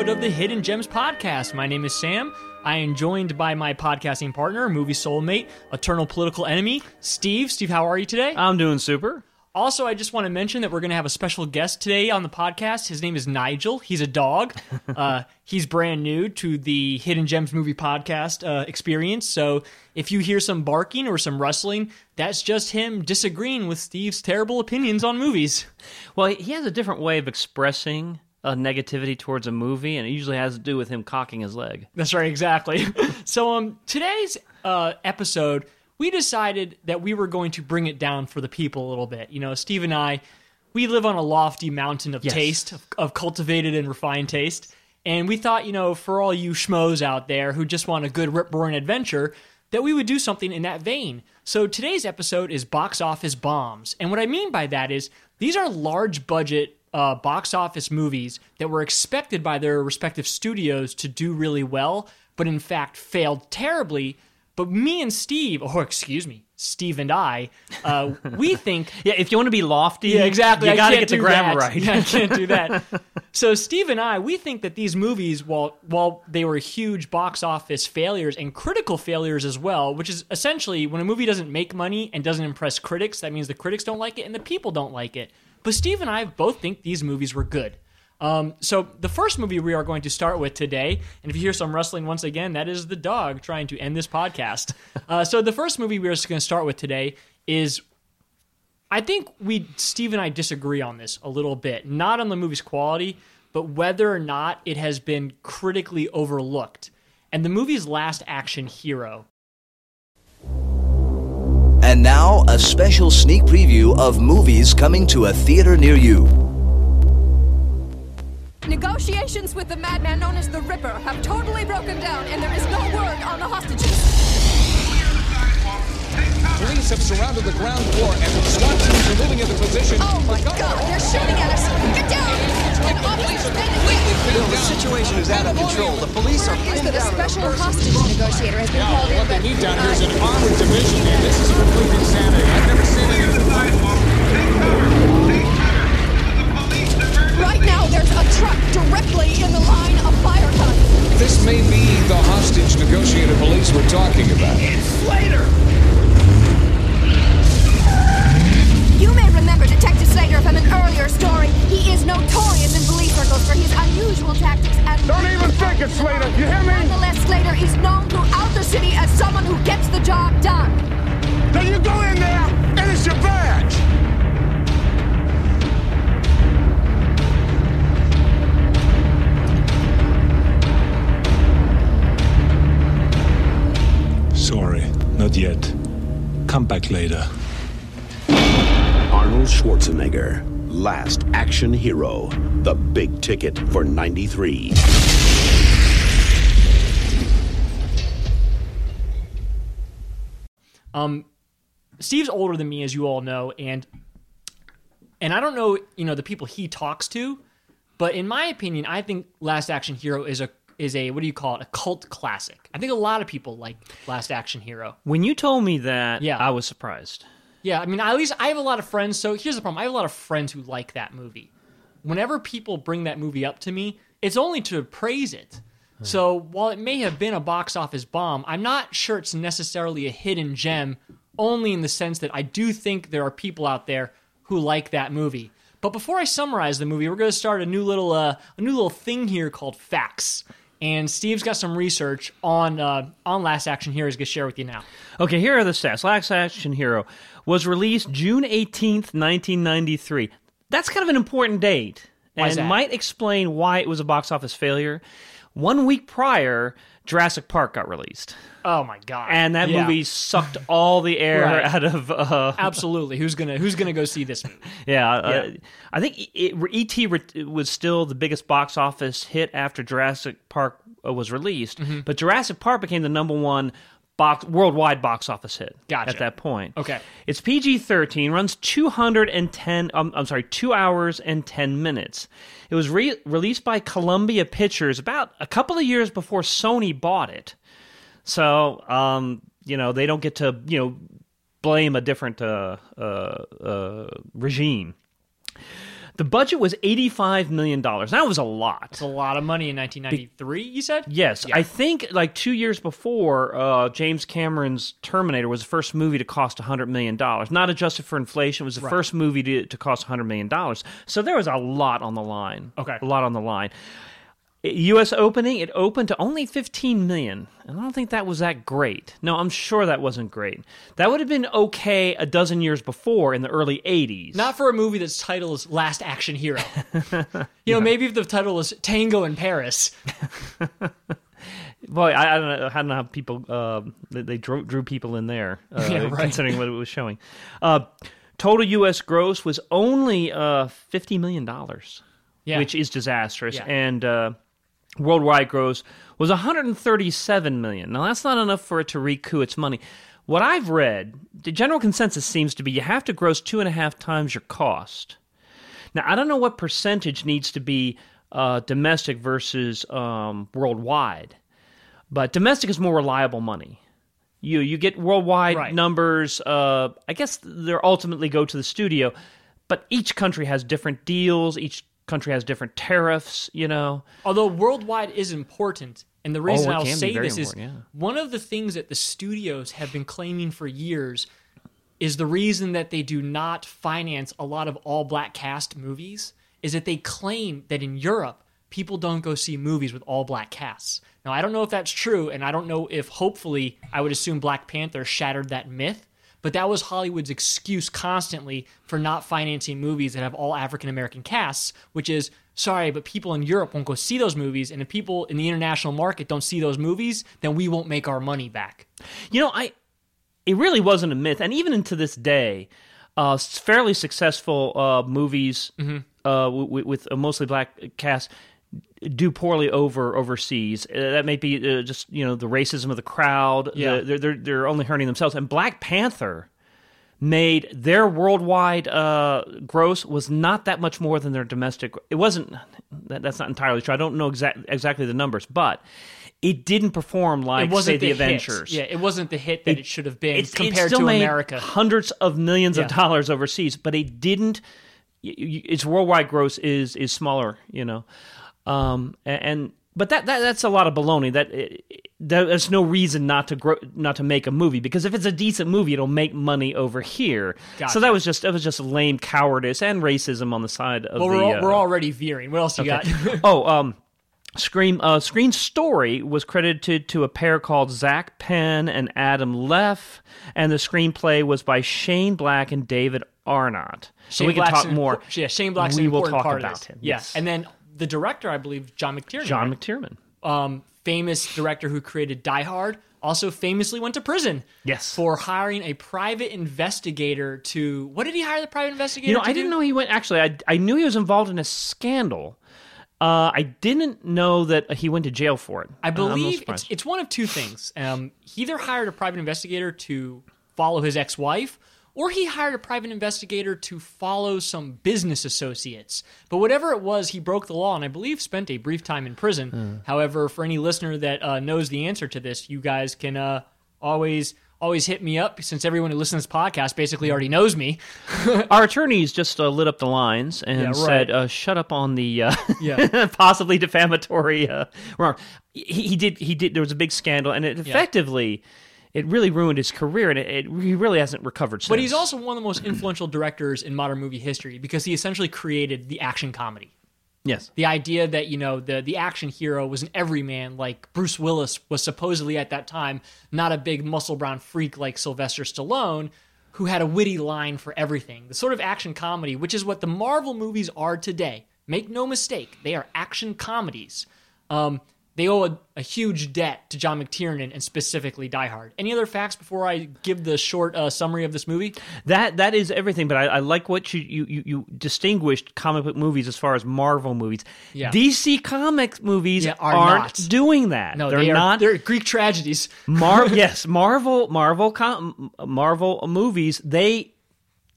episode of the Hidden Gems Podcast. My name is Sam. I am joined by my podcasting partner, movie soulmate, eternal political enemy, Steve. Steve, how are you today? I'm doing super. Also, I just want to mention that we're going to have a special guest today on the podcast. His name is Nigel. He's a dog. uh, he's brand new to the Hidden Gems movie podcast uh, experience. So if you hear some barking or some rustling, that's just him disagreeing with Steve's terrible opinions on movies. Well, he has a different way of expressing uh, negativity towards a movie, and it usually has to do with him cocking his leg. That's right, exactly. so um, today's uh, episode we decided that we were going to bring it down for the people a little bit. You know, Steve and I, we live on a lofty mountain of Yes. taste, of, of cultivated and refined taste. And we thought, you know, for all you schmoes out there who just want a good rip roaring adventure, that we would do something in that vein. So today's episode is box office bombs. And what I mean by that is these are large budget uh, box office movies that were expected by their respective studios to do really well, but in fact failed terribly. But me and Steve, or excuse me, Steve and I, uh, we think Yeah, if you want to be lofty, yeah, exactly. You got to get the grammar that. right. Yeah, I can't do that. so Steve and I, we think that these movies, while while they were huge box office failures and critical failures as well, which is essentially when a movie doesn't make money and doesn't impress critics, that means the critics don't like it and the people don't like it. But Steve and I both think these movies were good. Um, so the first movie we are going to start with today, and if you hear some rustling once again, that is the dog trying to end this podcast. Uh, so the first movie we're going to start with today is I think we Steve and I disagree on this a little bit. Not on the movie's quality, but whether or not it has been critically overlooked. And the movie's Last Action Hero. And now, a special sneak preview of movies coming to a theater near you. Negotiations with the madman known as the Ripper have totally broken down, and there is no word on the hostages. Police have surrounded the ground floor and the SWAT teams are moving into position. Oh my God! They're shooting at us! Get down! An officer Bill, the situation is out of control. The police are is that a special hostage negotiator has been Yeah, called in, what they need down here is an uh, armored division, man. This is complete insanity. I've never seen anything. right now there's a truck directly in the line of fire guns. This may be the hostage negotiator police we're talking about. You may remember Detective Slater from an earlier story. He is notorious in police circles for his unusual tactics and. Don't even think it, Slater. You hear me? Nonetheless, Slater is known throughout the city as someone who gets the job done. Now you go in there and it's your badge. Sorry, not yet. Come back later. Arnold Schwarzenegger, Last Action Hero, the big ticket for 93. Um, Steve's older than me, as you all know, and and I don't know, you know, the people he talks to, but in my opinion, I think Last Action Hero is a is a what do you call it? A cult classic. I think a lot of people like Last Action Hero. When you told me that, Yeah. I was surprised. Yeah, I mean, at least I have a lot of friends. So here's the problem: I have a lot of friends who like that movie. Whenever people bring that movie up to me, it's only to praise it. So while it may have been a box office bomb, I'm not sure it's necessarily a hidden gem. Only in the sense that I do think there are people out there who like that movie. But before I summarize the movie, we're going to start a new little uh, a new little thing here called facts. And Steve's got some research on uh, on Last Action Hero. He's going to share with you now. Okay, here are the stats. Last Action Hero was released June 18th, 1993. That's kind of an important date and might explain why it was a box office failure. One week prior, Jurassic Park got released, Oh my god! and that Yeah. movie sucked all the air Right. out of. Uh, Absolutely. Who's gonna Who's gonna go see this movie? yeah, uh, I think E.T. re- was still the biggest box office hit after Jurassic Park uh, was released, Mm-hmm. but Jurassic Park became the number one box worldwide box office hit Gotcha. at that point. Okay. It's PG 13, runs 210, um, I'm sorry, 2 hours and 10 minutes. It was re- released by Columbia Pictures about a couple of years before Sony bought it. So, um, you know, they don't get to, you know, blame a different uh, uh, uh, regime. The budget was eighty-five million dollars. That was a lot. It's a lot of money in 1993. You said? Yes, Yeah. I think like two years before, uh, James Cameron's Terminator was the first movie to cost hundred million dollars, not adjusted for inflation. It was the first movie to, to cost hundred million dollars. So there was a lot on the line. Okay. a lot on the line. U.S. opening, it opened to only 15 million, and I don't think that was that great. No, I'm sure that wasn't great. That would have been okay a dozen years before in the early 80s. Not for a movie that's title is Last Action Hero. you know, maybe if the title was Tango in Paris. Boy, I, I don't know. I don't know how people uh, they, they drew, drew people in there, uh, Yeah, right. considering what it was showing. Uh, total U.S. gross was only uh, fifty million dollars, Yeah. which is disastrous, Yeah. and uh, worldwide gross was one hundred and thirty-seven million. Now that's not enough for it to recoup its money. What I've read, the general consensus seems to be you have to gross two and a half times your cost. Now, I don't know what percentage needs to be uh, domestic versus um, worldwide, but domestic is more reliable money. You you get worldwide Right. numbers. Uh, I guess they ultimately go to the studio, but each country has different deals. Each country has different tariffs. You know, Although worldwide is important, and the reason Oh, I'll say this is yeah. one of the things that the studios have been claiming for years is the reason that they do not finance a lot of all black cast movies is that they claim that in Europe people don't go see movies with all black casts. Now I don't know if that's true and I don't know if hopefully I would assume Black Panther shattered that myth, but that was Hollywood's excuse constantly for not financing movies that have all African American casts, which is sorry, but people in Europe won't go see those movies and if people in the international market don't see those movies, then we won't make our money back. You know, I it really wasn't a myth, and even into this day, uh, fairly successful uh, movies Mm-hmm. uh, w- w- with a mostly black cast do poorly over overseas. Uh, that may be uh, just you know the racism of the crowd. Yeah. The- they're, they're they're only hurting themselves. And Black Panther made their worldwide uh, gross was not that much more than their domestic. It wasn't. That, that's not entirely true. I don't know exact, exactly the numbers, but it didn't perform like it wasn't say the, hit. Avengers. Yeah, it wasn't the hit that it, should have been It's- it compared still to made America. hundreds of millions of dollars overseas, but it didn't. Its worldwide gross is is smaller, you know, um, and but that, that that's a lot of baloney. That there's no reason not to grow, not to make a movie because if it's a decent movie, it'll make money over here. Gotcha. So that was just that was just lame cowardice and racism on the side of well, the. we're, uh, we're already veering. What else you got? oh, um, Scream. Uh, Screen Story was credited to a pair called Zak Penn and Adam Leff, and the screenplay was by Shane Black and David Arnott. So Shane we can talk more. Yeah, Shane Black's We an will important talk part about of this. him, Yeah. yes. and then the director, I believe, John McTiernan. John right? McTiernan. um, famous director who created Die Hard, also famously went to prison. Yes. For hiring a private investigator to. What did he hire the private investigator You know, I didn't know he went. Actually, I I knew he was involved in a scandal. Uh, I didn't know that he went to jail for it. I Uh, I'm a little believe it's, it's one of two things. Um, he either hired a private investigator to follow his ex wife, or he hired a private investigator to follow some business associates. But whatever it was, he broke the law and I believe spent a brief time in prison. Hmm. However, for any listener that uh, knows the answer to this, you guys can uh, always. Always hit me up since everyone who listens to this podcast basically already knows me. Our attorneys just uh, lit up the lines and Yeah, right. said, uh, "Shut up on the uh, Yeah. possibly defamatory." Uh, remark." he, he did. He did. There was a big scandal, and it effectively, it really ruined his career, and it, it he really hasn't recovered since. But he's also one of the most influential directors in modern movie history because he essentially created the action comedy. yes, the idea that you know the the action hero was an everyman like Bruce Willis was supposedly at that time not a big muscle brown freak like Sylvester Stallone who had a witty line for everything the sort of action comedy which is what the Marvel movies are today make no mistake they are action comedies um, they owe a, a huge debt to John McTiernan and specifically Die Hard. Any other facts before I give the short uh, summary of this movie? that that is everything. But I, I like what you, you you you distinguished comic book movies as far as Marvel movies. Yeah. DC Comics movies Yeah, are aren't not. doing that. No, they're they are, not. They're Greek tragedies. Mar- yes, Marvel, Marvel, com- Marvel movies. They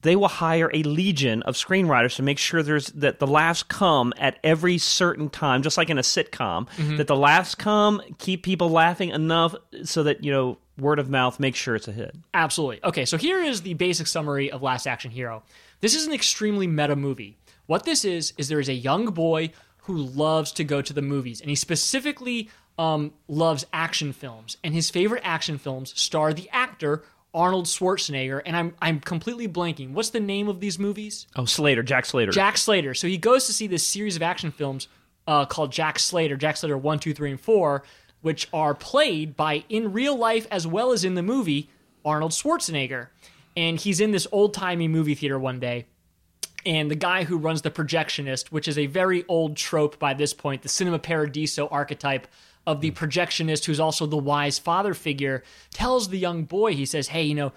they will hire a legion of screenwriters to make sure there's that the laughs come at every certain time, just like in a sitcom. Mm-hmm. That the laughs come, keep people laughing enough so that you know word of mouth makes sure it's a hit. Absolutely. Okay, so here is the basic summary of Last Action Hero. This is an extremely meta movie. What this is is there is a young boy who loves to go to the movies, and he specifically um, loves action films. And his favorite action films star the actor Arnold Schwarzenegger. And I'm I'm completely blanking. What's the name of these movies? Oh, Slater, Jack Slater. Jack Slater. So he goes to see this series of action films uh, called Jack Slater, Jack Slater 1, 2, 3, and 4, which are played by, in real life as well as in the movie, Arnold Schwarzenegger. And he's in this old timey movie theater one day. And the guy who runs the projectionist, which is a very old trope by this point, the cinema paradiso archetype of the projectionist who's also the wise father figure, tells the young boy, he says, Hey, you know,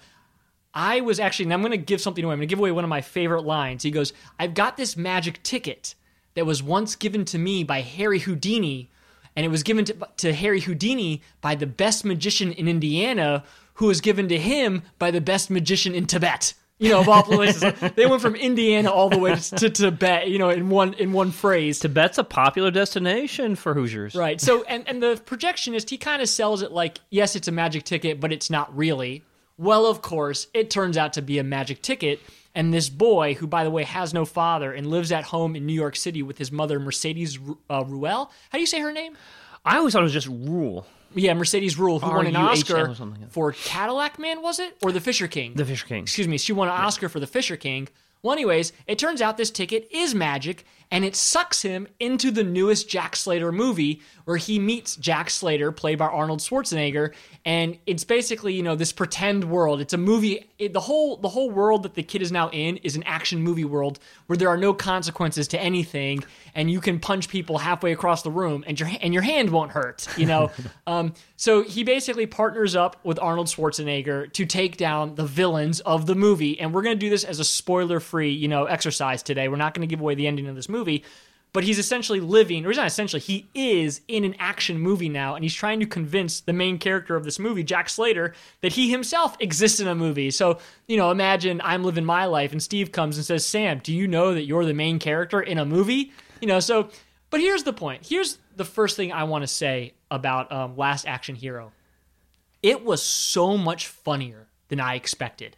I was actually, and I'm going to give something away. I'm going to give away one of my favorite lines. He goes, I've got this magic ticket that was once given to me by Harry Houdini, and it was given to, to Harry Houdini by the best magician in Indiana, who was given to him by the best magician in Tibet. You know, of all places, they went from Indiana all the way to, to Tibet. You know, in one in one phrase. Tibet's a popular destination for Hoosiers. Right. So, and and the projectionist, he kind of sells it like, yes, it's a magic ticket, but it's not really. Well, of course, it turns out to be a magic ticket. And this boy, who, by the way, has no father and lives at home in New York City with his mother, Mercedes uh, Ruehl. How do you say her name? I always thought it was just Rule. Yeah, Mercedes Rule, who won an R-U-H-L Oscar or something, yeah. for Cadillac Man, was it? Or The Fisher King? The Fisher King. Excuse me, she won an Oscar for The Fisher King. Well, anyways, it turns out this ticket is magic, and it sucks him into the newest Jack Slater movie, where he meets Jack Slater, played by Arnold Schwarzenegger, and it's basically you know this pretend world. It's a movie. It, the whole the whole world that the kid is now in is an action movie world where there are no consequences to anything, and you can punch people halfway across the room, and your and your hand won't hurt. You know, um, so he basically partners up with Arnold Schwarzenegger to take down the villains of the movie, and we're gonna do this as a spoiler-free, you know, exercise today. We're not gonna give away the ending of this movie, but he's essentially living, or he's not essentially, he is in an action movie now, and he's trying to convince the main character of this movie, Jack Slater, that he himself exists in a movie. So, you know, imagine I'm living my life, and Steve comes and says, Sam, do you know that you're the main character in a movie? You know, so, but here's the point. Here's the first thing I want to say about um, Last Action Hero it was so much funnier than I expected.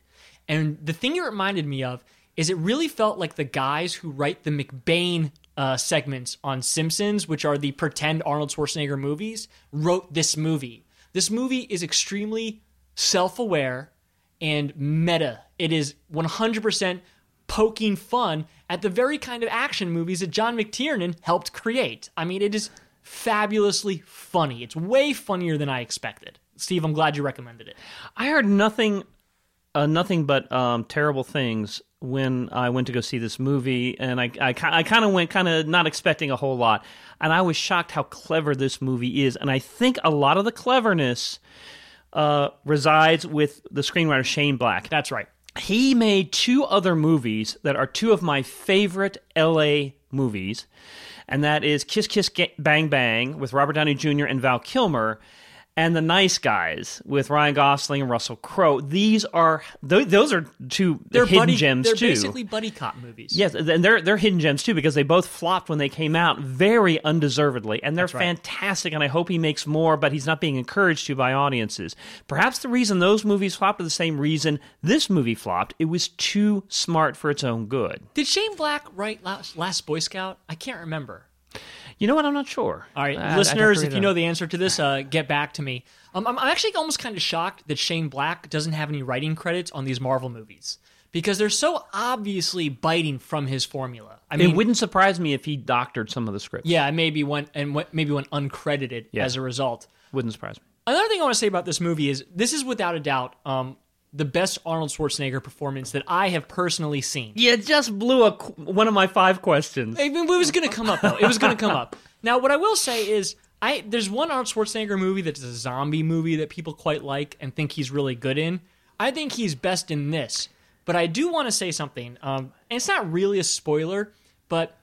And the thing it reminded me of is it really felt like the guys who write the McBain uh, segments on Simpsons, which are the pretend Arnold Schwarzenegger movies, wrote this movie. This movie is extremely self aware and meta. It is 100% poking fun at the very kind of action movies that John McTiernan helped create. I mean, it is fabulously funny. It's way funnier than I expected. Steve, I'm glad you recommended it. I heard nothing, uh, nothing but um, terrible things when I went to go see this movie, and I, I, I kind of went kind of not expecting a whole lot, and I was shocked how clever this movie is, and I think a lot of the cleverness uh, resides with the screenwriter Shane Black. That's right. He made two other movies that are two of my favorite LA movies, and that is Kiss Kiss Bang Bang with Robert Downey Jr. and Val Kilmer, and The Nice Guys with Ryan Gosling and Russell Crowe. These are th- those are two They're hidden buddy, gems They're too. basically buddy cop movies. Yes, and they're they're hidden gems too because they both flopped when they came out very undeservedly, and they're That's right. fantastic. And I hope he makes more, but he's not being encouraged to by audiences. Perhaps the reason those movies flopped is the same reason this movie flopped. It was too smart for its own good. Did Shane Black write Last, Last Boy Scout? I can't remember. You know what? I'm not sure. All right, I- I'd have to listeners, if you know the answer to this, uh, get back to me. Um, I'm, I'm actually almost kind of shocked that Shane Black doesn't have any writing credits on these Marvel movies because they're so obviously biting from his formula. I mean, it wouldn't surprise me if he doctored some of the scripts. yeah, maybe went and went, maybe went uncredited Yeah. as a result. wouldn't surprise me. Another thing I want to say about this movie is this is without a doubt um, the best Arnold Schwarzenegger performance that I have personally seen. You just blew a qu- one of my five questions. I mean, it was going to come up though. It was going to come up. Now, what I will say is, I there's one Arnold Schwarzenegger movie that's a zombie movie that people quite like and think he's really good in. I think he's best in this. But I do want to say something, um, and it's not really a spoiler, but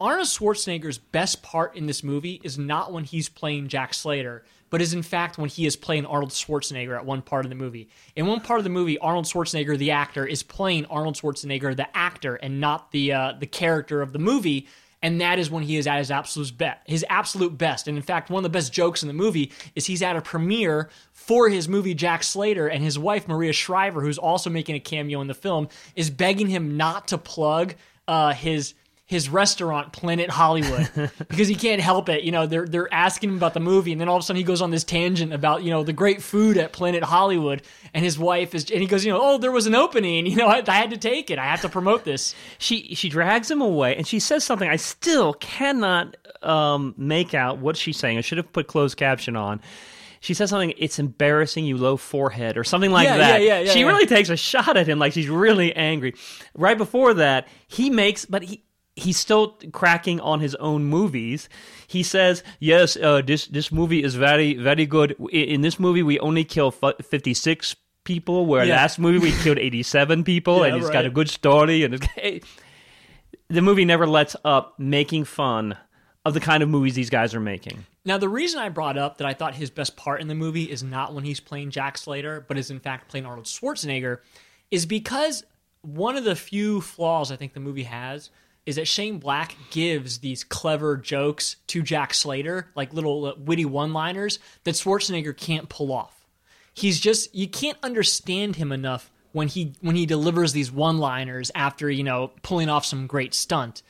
Arnold Schwarzenegger's best part in this movie is not when he's playing Jack Slater, but is in fact when he is playing Arnold Schwarzenegger at one part of the movie. In one part of the movie, Arnold Schwarzenegger, the actor, is playing Arnold Schwarzenegger, the actor, and not the uh, the character of the movie. And that is when he is at his absolute best. His absolute best. And in fact, one of the best jokes in the movie is he's at a premiere for his movie Jack Slater, and his wife Maria Shriver, who's also making a cameo in the film, is begging him not to plug uh, his his restaurant Planet Hollywood because he can't help it. You know, they're they're asking him about the movie, and then all of a sudden he goes on this tangent about you know the great food at Planet Hollywood, and his wife is, and he goes, you know, oh, there was an opening, you know, I, I had to take it, I have to promote this. She she drags him away, and she says something I still cannot um, make out what she's saying. I should have put closed caption on. She says something. It's embarrassing, you low forehead, or something like Yeah, that. yeah, yeah, yeah, she yeah. really takes a shot at him, like she's really angry. Right before that, he makes, but he he's still cracking on his own movies. He says, "Yes, uh, this this movie is very very good. In this movie, we only kill fifty six people, where Yeah. last movie we killed eighty seven people, Yeah, and it's got a good story." And the movie never lets up making fun of the kind of movies these guys are making. Now, the reason I brought up that I thought his best part in the movie is not when he's playing Jack Slater, but is in fact playing Arnold Schwarzenegger, is because one of the few flaws I think the movie has is that Shane Black gives these clever jokes to Jack Slater, like little uh, witty one liners that Schwarzenegger can't pull off. He's just, you can't understand him enough when he when he delivers these one liners after you know pulling off some great stunt.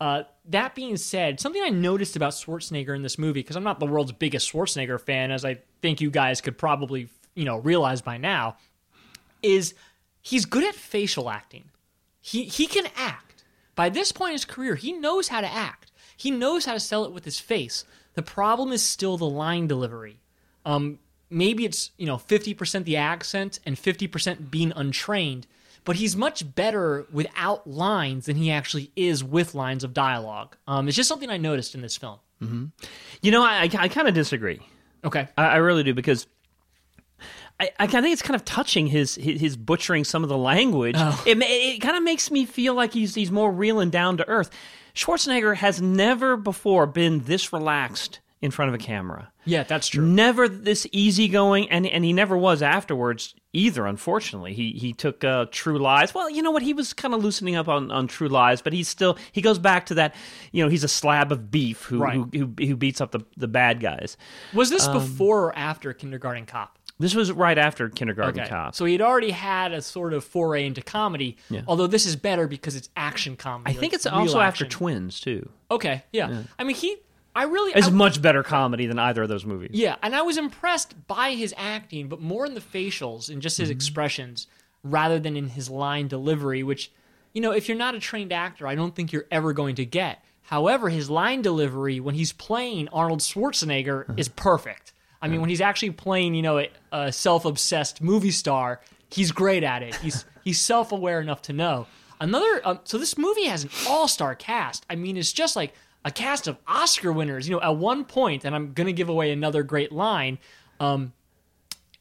Uh, that being said, something I noticed about Schwarzenegger in this movie, because I'm not the world's biggest Schwarzenegger fan, as I think you guys could probably you know realize by now, is he's good at facial acting. He he can act. By this point in his career, he knows how to act. He knows how to sell it with his face. The problem is still the line delivery. Um, maybe it's you know 50% the accent and 50% being untrained but he's much better without lines than he actually is with lines of dialogue um, it's just something i noticed in this film You know, I, I kind of disagree. okay I, I really do because I, I think it's kind of touching his his, butchering some of the language. It it, kind of makes me feel like he's he's more real and down to earth. Schwarzenegger has never before been this relaxed in front of a camera. yeah that's true Never this easygoing, and and he never was afterwards either. Unfortunately, he he took uh, True Lies. Well, you know what? He was kind of loosening up on, on True Lies, but he's still he goes back to that. You know, he's a slab of beef who Right. who, who who beats up the the bad guys. was this before or after kindergarten cop This was right after Kindergarten okay Cop. so he'd already had a sort of foray into comedy although this is better because it's action comedy I think it's also after action. Twins too. okay yeah. i mean he i really It's I- much better comedy than either of those movies. Yeah, and I was impressed by his acting, but more in the facials and just his mm-hmm. expressions rather than in his line delivery, which, you know, if you're not a trained actor, I don't think you're ever going to get. However, his line delivery when he's playing Arnold Schwarzenegger uh-huh. is perfect. I mean, when he's actually playing, you know, a, self-obsessed movie star, he's great at it. He's he's self-aware enough to know. Another, um, so this movie has an all-star cast. I mean, it's just like a cast of Oscar winners. You know, at one point, and I'm gonna give away another great line. Um,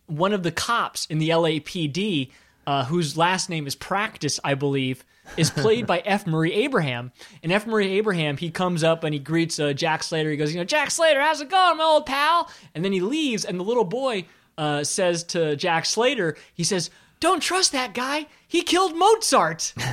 one of the cops in the LAPD, uh, whose last name is Practice, I believe, is played by F. Murray Abraham. And F. Murray Abraham, he comes up and he greets uh, Jack Slater. He goes, you know, Jack Slater, how's it going, my old pal? And then he leaves, and the little boy uh, says to Jack Slater, he says, "Don't trust that guy. He killed Mozart."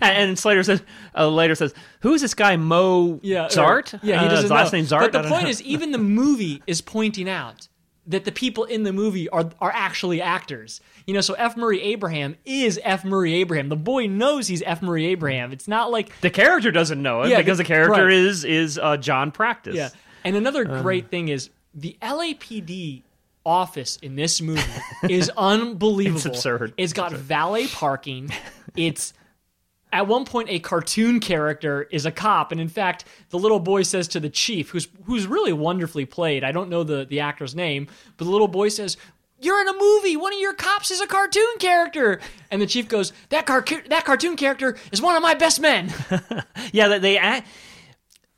And, Slater says uh, later says, "Who's this guy Mo Yeah, or- Zart? Yeah, he Uh, doesn't his last name's Zart. But the point know. is, even the movie is pointing out that the people in the movie are are actually actors. You know, so F. Murray Abraham is F. Murray Abraham. The boy knows he's F. Murray Abraham. It's not like the character doesn't know it Yeah, because the the- character right. is is uh, John Practice. yeah. And another Um, great thing is the LAPD office in this movie is unbelievable. It's absurd. It's got valet parking. It's at one point a cartoon character is a cop, and in fact, the little boy says to the chief, who's who's really wonderfully played. I don't know the the actor's name, but the little boy says. You're in a movie. One of your cops is a cartoon character, and the chief goes, "That car- that cartoon character is one of my best men." yeah. They, they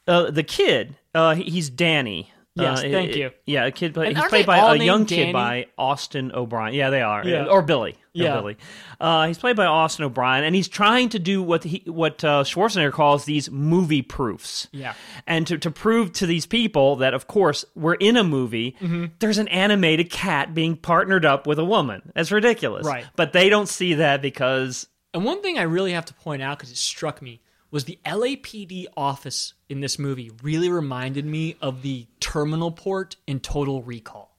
uh, the kid. Uh, he's Danny. Yes, Uh, thank it- you. Yeah, a kid. Play, he's played by a young named kid by Austin O'Brien. Yeah, they are. Yeah. or Billy. Or Yeah. Billy. Uh, he's played by Austin O'Brien, and he's trying to do what he what uh, Schwarzenegger calls these movie proofs. Yeah. and to to prove to these people that, of course, we're in a movie. Mm-hmm. There's an animated cat being partnered up with a woman. That's ridiculous. Right. But they don't see that because And one thing I really have to point out because it struck me was the LAPD office in this movie really reminded me of the terminal port in Total Recall.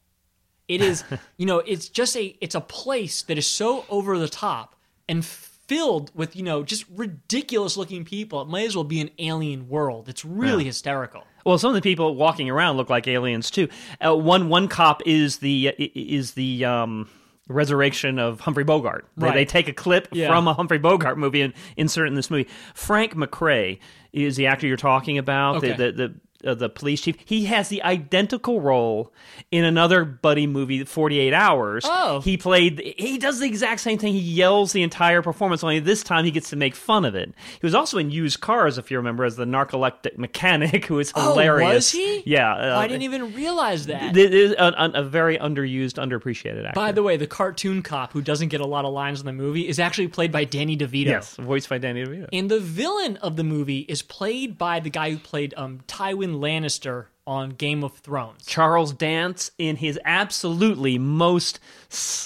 It is, you know, it's just a it's a place that is so over the top and filled with you know just ridiculous looking people. It might as well be an alien world. It's really Yeah. hysterical. Well, some of the people walking around look like aliens too. Uh, one one cop is the is the um, resurrection of Humphrey Bogart. They, Right. they take a clip Yeah. from a Humphrey Bogart movie and insert it in this movie. Frank McRae is the actor you're talking about. Okay. The the the, uh, the police chief. He has the identical role in another buddy movie, 48 Hours. Oh. He played. He does the exact same thing. He yells the entire performance. Only this time he gets to make fun of it. He was also in Used Cars, if you remember, as the narcoleptic mechanic who is hilarious. Oh, was he? Yeah, uh, I didn't even realize that. It is a, a, a very underused, underappreciated actor. By the way, the cartoon cop who doesn't get a lot of lines in the movie is actually played by Danny DeVito. yes, voiced by Danny DeVito. And the villain of the movie is played by the guy who played um, Tywin Lannister on Game of Thrones. Charles Dance in his absolutely most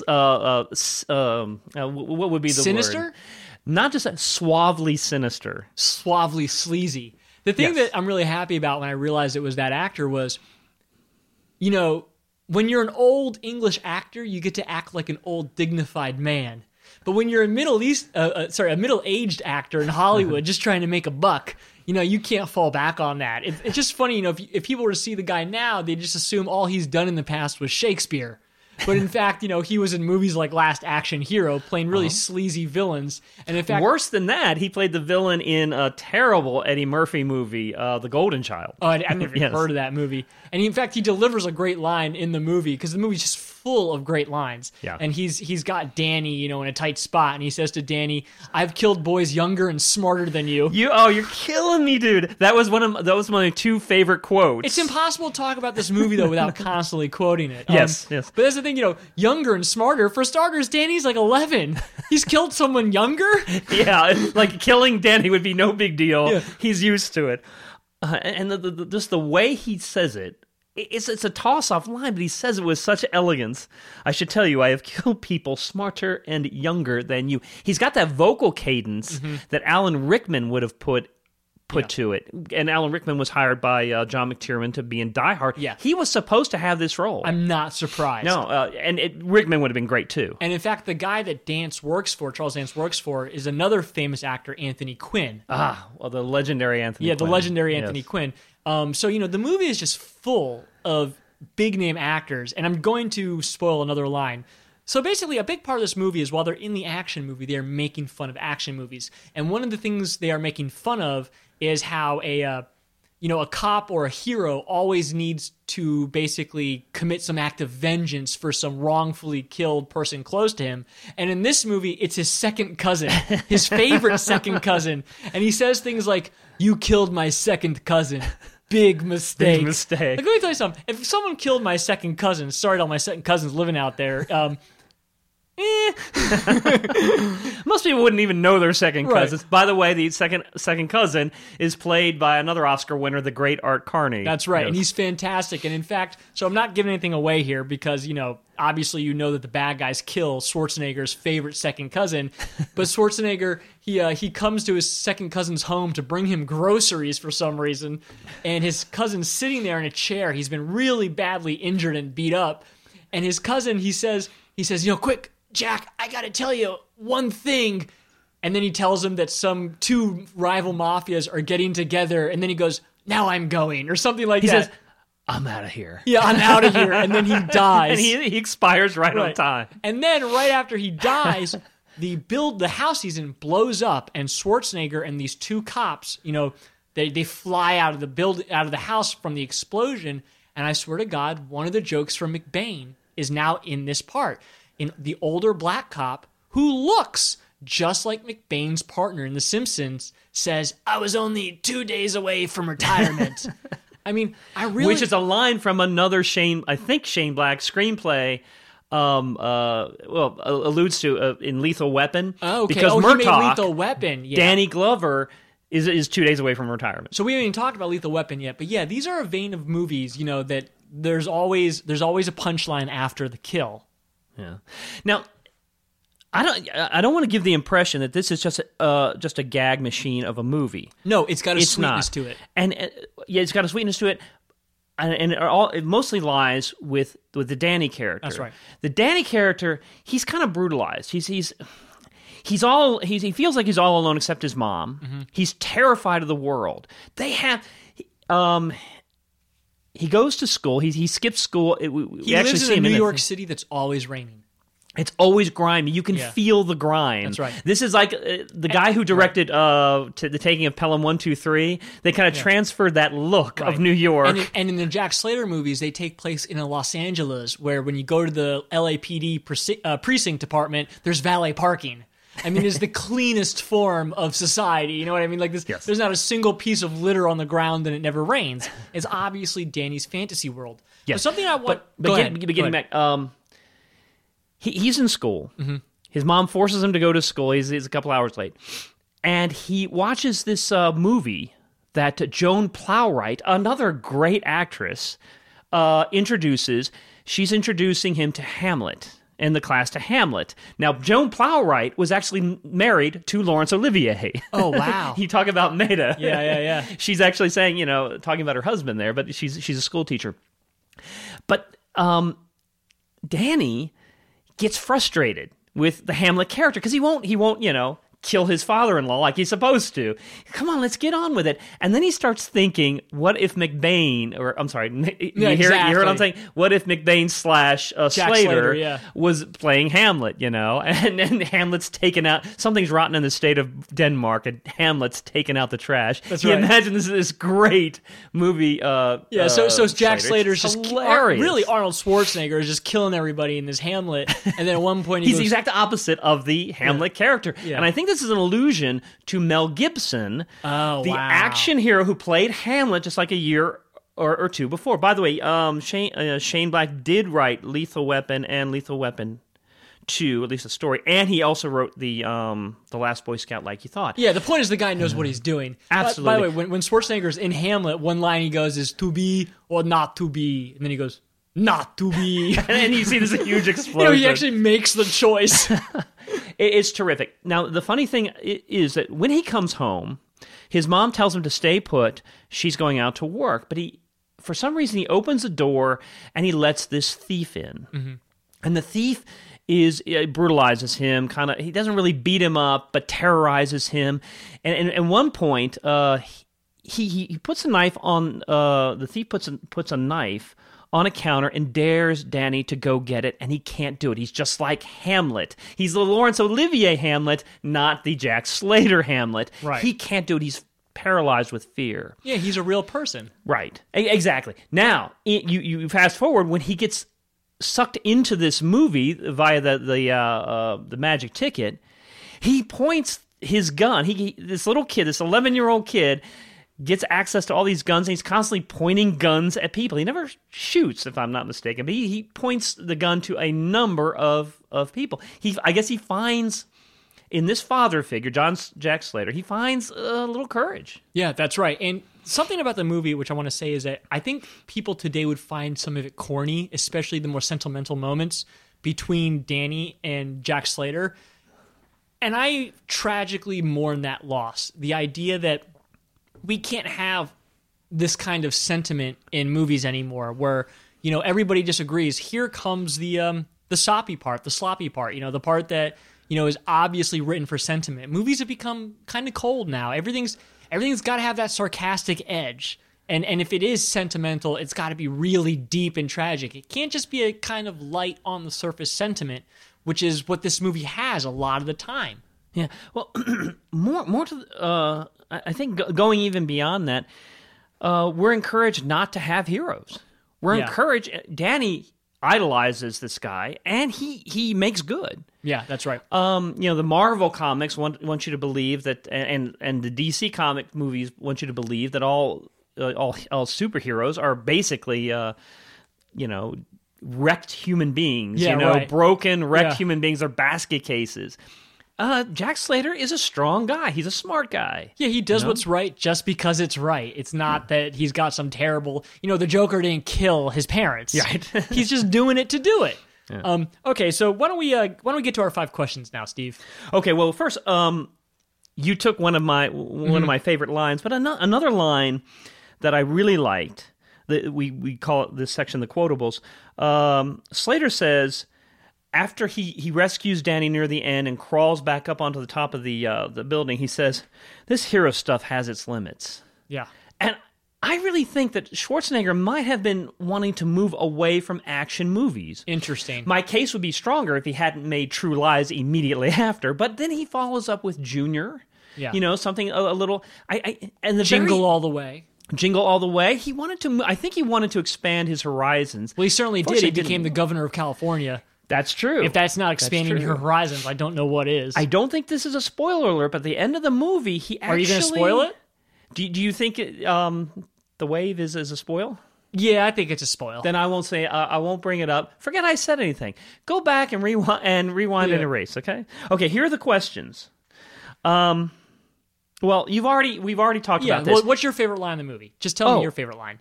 uh, uh, um, uh, what would be the Sinister? word? Not just that, suavely sinister. suavely sleazy. The thing Yes. that I'm really happy about when I realized it was that actor was, you know, when you're an old English actor, you get to act like an old dignified man. But when you're a middle east, uh, uh, sorry, a middle-aged actor in Hollywood, just trying to make a buck, you know, you can't fall back on that. It, it's just funny, you know, if, if people were to see the guy now, they just assume all he's done in the past was Shakespeare. But in fact, you know, he was in movies like Last Action Hero, playing really sleazy villains. And in fact, Worse than that, he played the villain in a terrible Eddie Murphy movie, uh, The Golden Child. Oh, I, I never Yes. heard of that movie. And he, in fact, he delivers a great line in the movie because the movie's just full of great lines. Yeah. And he's he's got Danny, you know, in a tight spot, and he says to Danny, "I've killed boys younger and smarter than you." You oh, you're killing me, dude. That was one of that was my two favorite quotes. It's impossible to talk about this movie though without constantly quoting it. Um, Yes, yes. But that's the thing, you know, younger and smarter. For starters, Danny's like eleven. He's killed someone younger. yeah, like killing Danny would be no big deal. Yeah. He's used to it, uh, and the, the, the, just the way he says it. It's it's a toss off line, but he says it with such elegance. I should tell you, I have killed people smarter and younger than you. He's got that vocal cadence Mm-hmm. that Alan Rickman would have put put to it, and Alan Rickman was hired by uh, John McTiernan to be in Die Hard. Yeah. he was supposed to have this role. I'm not surprised. no, uh, and it, Rickman would have been great too. And in fact, the guy that Dance works for, Charles Dance works for, is another famous actor, Anthony Quinn. Ah, well, the legendary Anthony. Yeah, the legendary Anthony Yes. Quinn. Um, so you know the movie is just full of big name actors, and I'm going to spoil another line. So basically, a big part of this movie is while they're in the action movie, they are making fun of action movies, and one of the things they are making fun of is how a uh, you know a cop or a hero always needs to basically commit some act of vengeance for some wrongfully killed person close to him. And in this movie, it's his second cousin, his favorite second cousin, and he says things like, "You killed my second cousin." Big mistake. Big mistake. Like, let me tell you something. If someone killed my second cousin, sorry to all my second cousins living out there. Um, eh, Most people wouldn't even know their second Right. cousins. By the way, the second second cousin is played by another Oscar winner, the great Art Carney. That's right, and he's fantastic. And in fact, so I'm not giving anything away here because you know, obviously, you know that the bad guys kill Schwarzenegger's favorite second cousin, but Schwarzenegger he uh, he comes to his second cousin's home to bring him groceries for some reason, and his cousin's sitting there in a chair. He's been really badly injured and beat up, and his cousin he says he says, you know, quick, Jack, I got to tell you one thing. And then he tells him that some two rival mafias are getting together, and then he goes, "Now I'm going," or something like he that. says, "I'm out of here." Yeah, I'm out of here. And then he dies. and he, he expires right, on time. And then right after he dies, the build the house he's in blows up, and Schwarzenegger and these two cops, you know, they they fly out of the build out of the house from the explosion. And I swear to God, one of the jokes from McBain is now in this part. In the older black cop who looks just like McBain's partner in The Simpsons says, "I was only two days away from retirement." I mean, I really Which is a line from another Shane, I think Shane Black screenplay. Um, uh, well, uh, alludes to uh, in Lethal Weapon. Oh, okay. Because oh, he made Murtaugh, Lethal Weapon. Yeah. Danny Glover, is is two days away from retirement. So we haven't even talked about Lethal Weapon yet, but yeah, these are a vein of movies, you know, that there's always there's always a punchline after the kill. Yeah. Now, I don't. I don't want to give the impression that this is just a, uh, just a gag machine of a movie. No, it's got a it's sweetness not. to it. and uh, yeah, it's got a sweetness to it, and, and it, all, it mostly lies with with the Danny character. That's right. The Danny character, he's kind of brutalized. He's he's he's all he's, he feels like he's all alone except his mom. Mm-hmm. He's terrified of the world. They have um he goes to school. He he skips school. It- we- we He actually lives see in him a New York City that's always raining. It's always grimy. You can Yeah. feel the grime. That's right. This is like uh, the guy who directed uh, to the taking of Pelham One Two Three. They kind of transferred that look of Right. New York. And in, and in the Jack Slater movies, they take place in a Los Angeles where when you go to the LAPD preci- uh, precinct department, there's valet parking. I mean, it's the cleanest form of society. You know what I mean? Like this, Yes. there's not a single piece of litter on the ground and it never rains. It's obviously Danny's fantasy world. Yes. But something I want. but, but get- but getting back, um, he, he's in school. Mm-hmm. His mom forces him to go to school. He's, he's a couple hours late, and he watches this uh, movie that Joan Plowright, another great actress, uh, introduces. She's introducing him to Hamlet. In the class to Hamlet. Now, Joan Plowright was actually married to Laurence Olivier. Oh wow. you talk about meta. Yeah, yeah, yeah. she's actually saying, you know, talking about her husband there, but she's she's a school teacher. But um, Danny gets frustrated with the Hamlet character because he won't he won't you know kill his father-in-law like he's supposed to. Come on, let's get on with it. And then he starts thinking, what if McBain or I'm sorry, you, Yeah, hear, you hear what I'm saying? What if McBain slash uh, Slater, Slater, yeah. was playing Hamlet, you know, and then Hamlet's taken out. Something's rotten in the state of Denmark, and Hamlet's taken out the trash. That's you imagine this this great movie. Uh, Yeah, so so uh, Jack Slater. Slater's It's just hilarious. Really, Arnold Schwarzenegger is just killing everybody in this Hamlet, and then at one point he He's goes, the exact opposite of the Hamlet character. Yeah. And I think this is an allusion to Mel Gibson, Oh, the wow. action hero who played Hamlet just like a year or, or two before. By the way, um, Shane, uh, Shane Black did write Lethal Weapon and Lethal Weapon 2, at least a story, and he also wrote the um, the Last Boy Scout like you thought. Yeah, the point is the guy knows what he's doing. By- By, the way, when, when Schwarzenegger's in Hamlet, one line he goes is "to be or not to be," and then he goes "not to be." And then you see this huge you explosion. know, he actually makes the choice. It's terrific. Now, the funny thing is that when he comes home, his mom tells him to stay put. She's going out to work, but he, for some reason, he opens the door and he lets this thief in. And the thief is brutalizes him. Kind of, he doesn't really beat him up, but terrorizes him. And, and at one point, uh, he, he he puts a knife on. Uh, the thief puts a, puts a knife on a counter and dares Danny to go get it, and he can't do it. He's just like Hamlet. He's the Laurence Olivier Hamlet, not the Jack Slater Hamlet. Right. He can't do it. He's paralyzed with fear. yeah, he's a real person. Right. E- exactly. Now, i you you fast forward when he gets sucked into this movie via the the uh, uh, the magic ticket. He points his gun. He, he this little kid, this eleven year old kid, gets access to all these guns, and he's constantly pointing guns at people. He never shoots, if I'm not mistaken, but he, he points the gun to a number of of people. He, I guess, he finds. In this father figure, John Jack Slater, he finds a little courage. Yeah, that's right. And something about the movie, which I want to say, is that I think people today would find some of it corny, especially the more sentimental moments between Danny and Jack Slater. And I tragically mourn that loss. The idea that we can't have this kind of sentiment in movies anymore where, you know, everybody disagrees. Here comes the um the soppy part, the sloppy part, you know, the part that, you know, is obviously written for sentiment. Movies have become kind of cold now. Everything's everything's got to have that sarcastic edge. And and if it is sentimental, it's got to be really deep and tragic. It can't just be a kind of light on the surface sentiment, which is what this movie has a lot of the time. Yeah. Well, more more to the- uh, I think going even beyond that, uh, we're encouraged not to have heroes. We're Yeah. encouraged. Danny idolizes this guy, and he he makes good. Yeah, that's right. Um, you know, the Marvel comics want want you to believe that, and and the DC comic movies want you to believe that all uh, all all superheroes are basically, uh, you know, wrecked human beings. Yeah, you know, right. broken, wrecked Yeah. human beings are basket cases. Uh, Jack Slater is a strong guy. He's a smart guy. Yeah, he does what's right just because it's right. It's not that he's got some terrible, you know, the Joker didn't kill his parents. Right. he's just doing it to do it. Um, okay, so why don't we uh, why don't we get to our five questions now, Steve? Okay, well, first, um, you took one of my one of my favorite lines, but ano- another line that I really liked. That we we call it this section the quotables. Um, Slater says, after he, he rescues Danny near the end and crawls back up onto the top of the uh, the building, he says, "This hero stuff has its limits." Yeah. And I really think that Schwarzenegger might have been wanting to move away from action movies. Interesting. My case would be stronger if he hadn't made True Lies immediately after, but then he follows up with Junior. Yeah. You know, something a, a little I, I and the Jingle very, all the way. Jingle all the way. He wanted to I think he wanted to expand his horizons. Well, he certainly did. He Unfortunately, became the governor of California. That's true. If that's not expanding true. your horizons, I don't know what is. I don't think this is a spoiler alert, but at the end of the movie, he actually Are you going to spoil it? Do, do you think it, um, the wave is, is a spoil? Yeah, I think it's a spoil. Then I won't say. Uh, I won't bring it up. Forget I said anything. Go back and rewind and rewind and erase. Okay. Okay. Here are the questions. Um. Well, you've already we've already talked yeah. about this. What's your favorite line in the movie? Just tell Oh. me your favorite line.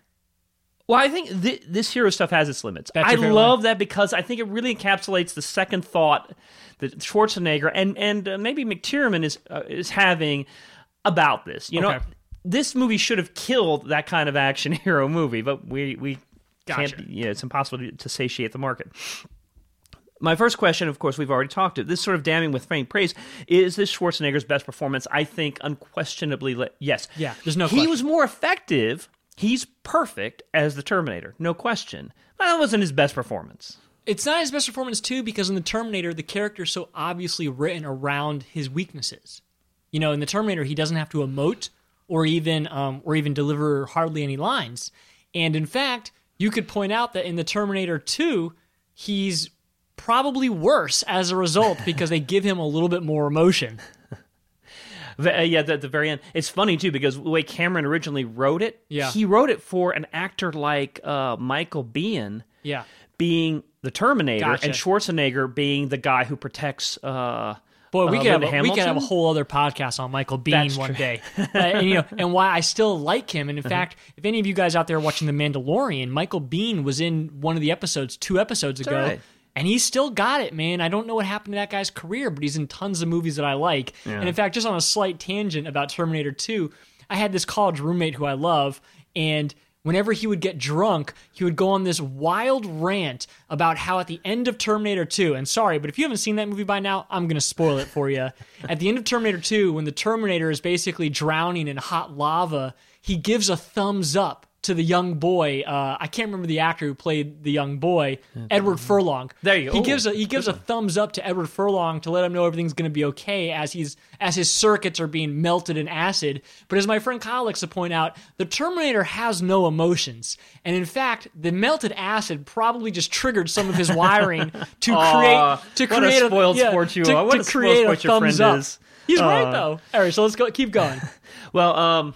Well, I think th- this hero stuff has its limits. I love that because I think it really encapsulates the second thought that Schwarzenegger and and uh, maybe McTiernan is uh, is having about this. You know, this movie should have killed that kind of action hero movie, but we we Gotcha. can't. Yeah, it's impossible to, to satiate the market. My first question, of course, we've already talked to. This sort of damning with faint praise. Is this Schwarzenegger's best performance? I think unquestionably le- yes. Yeah, there's no He question. was more effective. He's perfect as the Terminator, no question. But that wasn't his best performance. It's not his best performance too, because in the Terminator, the character is so obviously written around his weaknesses. You know, in the Terminator, he doesn't have to emote or even um, or even deliver hardly any lines. And in fact, you could point out that in the Terminator 2, he's probably worse as a result because they give him a little bit more emotion. V- uh, yeah, at the very end. It's funny too because the way Cameron originally wrote it, Yeah. he wrote it for an actor like uh, Michael Biehn Yeah. being the Terminator Gotcha. and Schwarzenegger being the guy who protects. Uh, Boy, we uh, could have a, we could have a whole other podcast on Michael Biehn That's one true. day, Uh, and you know, and why I still like him. And in Uh-huh. fact, if any of you guys out there watching The Mandalorian, Michael Biehn was in one of the episodes two episodes ago, right. And he still got it, man. I don't know what happened to that guy's career, but he's in tons of movies that I like. And in fact, just on a slight tangent about Terminator Two, I had this college roommate who I love, and whenever he would get drunk, he would go on this wild rant about how at the end of Terminator 2, and sorry, but if you haven't seen that movie by now, I'm going to spoil it for you. at the end of Terminator 2, when the Terminator is basically drowning in hot lava, he gives a thumbs up to the young boy. Uh, I can't remember the actor who played the young boy, Edward Furlong. There you go. He gives a he gives a thumbs up to Edward Furlong to let him know everything's going to be okay as he's as his circuits are being melted in acid. But as my friend Kyle likes to point out, the Terminator has no emotions, and in fact, the melted acid probably just triggered some of his wiring to Aw, create to what a spoiled yeah, sport you to, are. What to a spoiled create a sport your thumbs friend up. is. He's right Uh, though. All right, so let's go. Keep going. well, um,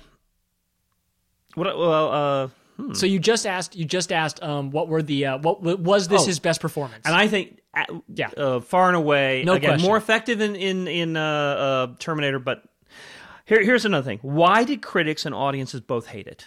what? Well, uh, So you just asked. You just asked. Um, what were the? Uh, what was this Oh. his best performance? and I think, uh, Yeah. uh, far and away, No again, question. more effective in in in uh, uh, Terminator. But here, here's another thing: why did critics and audiences both hate it?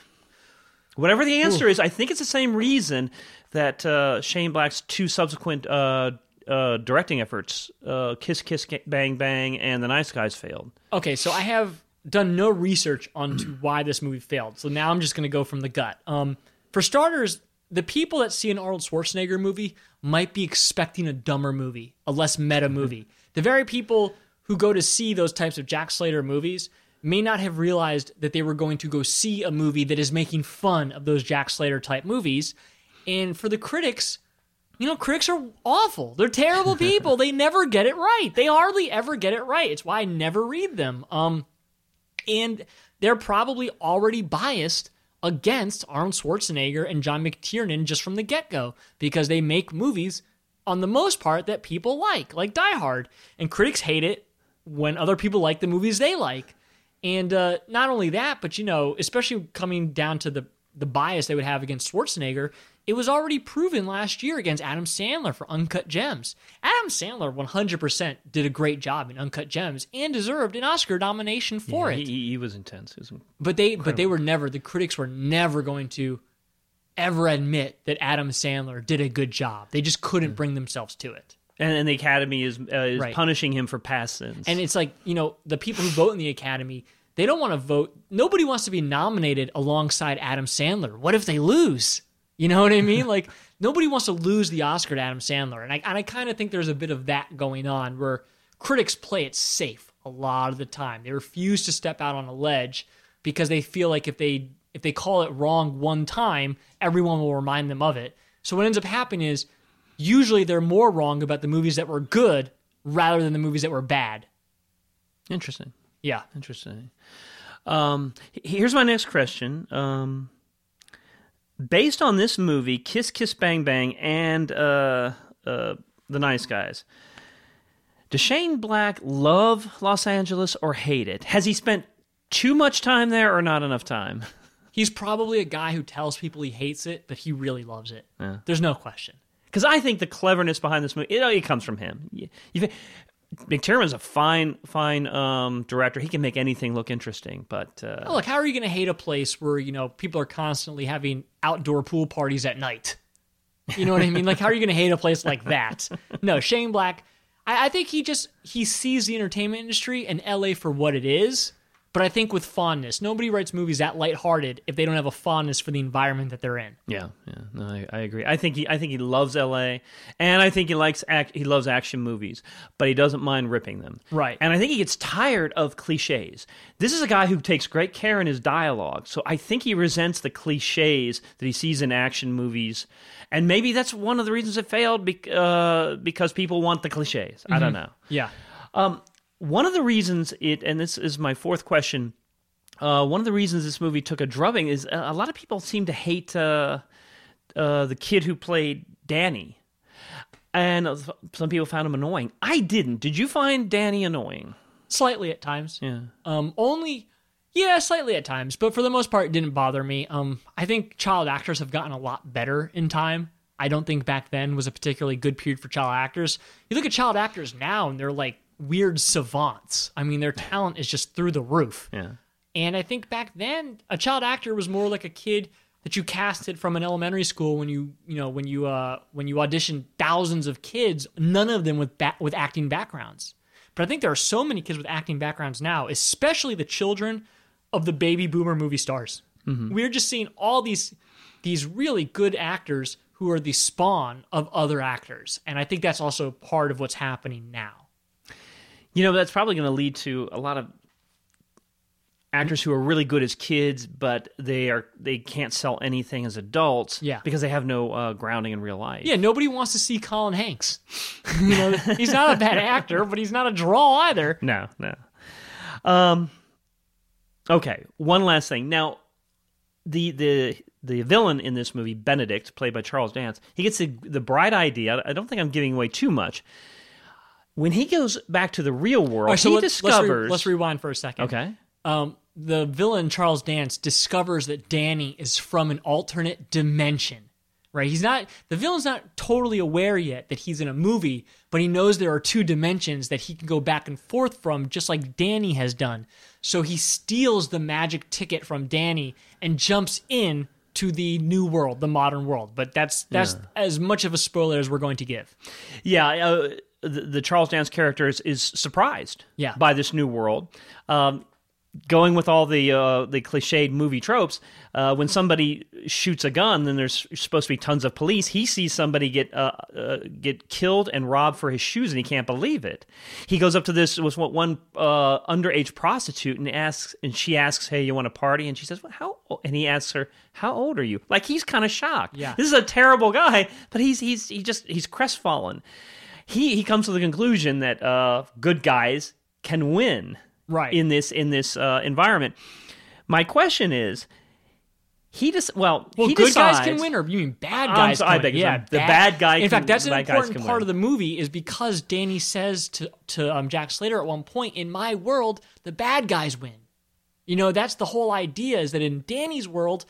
Whatever the answer is, I think it's the same reason that uh, Shane Black's two subsequent uh, uh, directing efforts, uh, Kiss Kiss Bang Bang and The Nice Guys, failed. Okay, so I have done no research onto why this movie failed. So now I'm just going to go from the gut. Um, for starters, the people that see an Arnold Schwarzenegger movie might be expecting a dumber movie, a less meta movie. The very people who go to see those types of Jack Slater movies may not have realized that they were going to go see a movie that is making fun of those Jack Slater type movies. And for the critics, you know, critics are awful. They're terrible people. they never get it right. They hardly ever get it right. It's why I never read them. Um, and they're probably already biased against Arnold Schwarzenegger and John McTiernan just from the get go because they make movies on the most part that people like, like Die Hard. And critics hate it when other people like the movies they like. And uh, not only that, but you know, especially coming down to the the bias they would have against Schwarzenegger, it was already proven last year against Adam Sandler for Uncut Gems. Adam Sandler 100% did a great job in Uncut Gems and deserved an Oscar nomination for Yeah, it. He, he was intense. Was But they but they were never the critics were never going to ever admit that Adam Sandler did a good job. They just couldn't bring themselves to it. and, and the Academy is uh, is Right. punishing him for past sins. And it's like, you know, the people who vote in the Academy, they don't want to vote. Nobody wants to be nominated alongside Adam Sandler. What if they lose? You know what I mean? Like nobody wants to lose the Oscar to Adam Sandler, and I and I kind of think there's a bit of that going on where critics play it safe a lot of the time. They refuse to step out on a ledge because they feel like if they if they call it wrong one time, everyone will remind them of it. So what ends up happening is usually they're more wrong about the movies that were good rather than the movies that were bad. Interesting. Yeah. Interesting. Um, here's my next question. Um, based on this movie, Kiss Kiss Bang Bang, and uh, uh, The Nice Guys, does Shane Black love Los Angeles or hate it? Has he spent too much time there or not enough time? He's probably a guy who tells people he hates it, but he really loves it. There's no question. Because I think the cleverness behind this movie, it, it comes from him. You, you, McTiernan's a fine, fine um, director. He can make anything look interesting, but uh, Oh, look, how are you going to hate a place where you know people are constantly having outdoor pool parties at night? You know what I mean? Like, how are you going to hate a place like that? No, Shane Black. I, I think he just he sees the entertainment industry and LA for what it is, but I think with fondness. Nobody writes movies that lighthearted if they don't have a fondness for the environment that they're in. Yeah, yeah, no, I, I agree. I think he, I think he loves L.A. and I think he likes, act, he loves action movies, but he doesn't mind ripping them. Right. And I think he gets tired of cliches. This is a guy who takes great care in his dialogue, so I think he resents the cliches that he sees in action movies, and maybe that's one of the reasons it failed, bec- uh, because people want the cliches. I don't know. Yeah. One of the reasons it, and this is my fourth question. Uh, one of the reasons this movie took a drubbing is uh, a lot of people seem to hate uh, uh, the kid who played Danny, and uh, some people found him annoying. I didn't. Did you find Danny annoying? Slightly at times. Yeah. Um, only, yeah, slightly at times, but for the most part, it didn't bother me. Um, I think child actors have gotten a lot better in time. I don't think back then was a particularly good period for child actors. You look at child actors now, and they're like weird savants. I mean, their talent is just through the roof. Yeah. And I think back then, a child actor was more like a kid that you casted from an elementary school when you, you know, when you, uh, when you auditioned thousands of kids, none of them with ba- with acting backgrounds. But I think there are so many kids with acting backgrounds now, especially the children of the baby boomer movie stars. We're just seeing all these these really good actors who are the spawn of other actors, and I think that's also part of what's happening now. You know, that's probably going to lead to a lot of actors who are really good as kids, but they are they can't sell anything as adults. Yeah. because they have no uh, grounding in real life. Yeah, nobody wants to see Colin Hanks. you know, he's not a bad actor, but he's not a draw either. No, no. Um. Okay, one last thing. Now, the the the villain in this movie, Benedict, played by Charles Dance, he gets the the bright idea. I don't think I'm giving away too much. When he goes back to the real world, right, so he let- let's, re- discovers. let's rewind for a second. okay. Um, the villain Charles Dance discovers that Danny is from an alternate dimension. Right? He's not the villain's not totally aware yet that he's in a movie, but he knows there are two dimensions that he can go back and forth from, just like Danny has done. So he steals the magic ticket from Danny and jumps in to the new world, the modern world. But that's that's as much of a spoiler as we're going to give. Yeah, uh, the, the Charles Dance character is, is surprised Yeah. by this new world. Um, going with all the uh, the cliched movie tropes, uh, when somebody shoots a gun, then there's supposed to be tons of police. He sees somebody get uh, uh, get killed and robbed for his shoes, and he can't believe it. He goes up to this was what one uh, underage prostitute and asks, and she asks, "Hey, you want a party?" And she says, well, "How?" o-" And he asks her, "How old are you?" Like he's kind of shocked. Yeah. this is a terrible guy, but he's he's he just he's crestfallen. He he comes to the conclusion that uh, good guys can win Right. in this in this uh, environment. My question is, he just well, Well, he good decides, guys can win, or you mean bad guys? so- I can beg win. your yeah, pardon. The bad guy In can- fact, that's an important part win. of the movie, is because Danny says to to um, Jack Slater at one point, "In my world, the bad guys win." You know, that's the whole idea. Is that in Danny's world,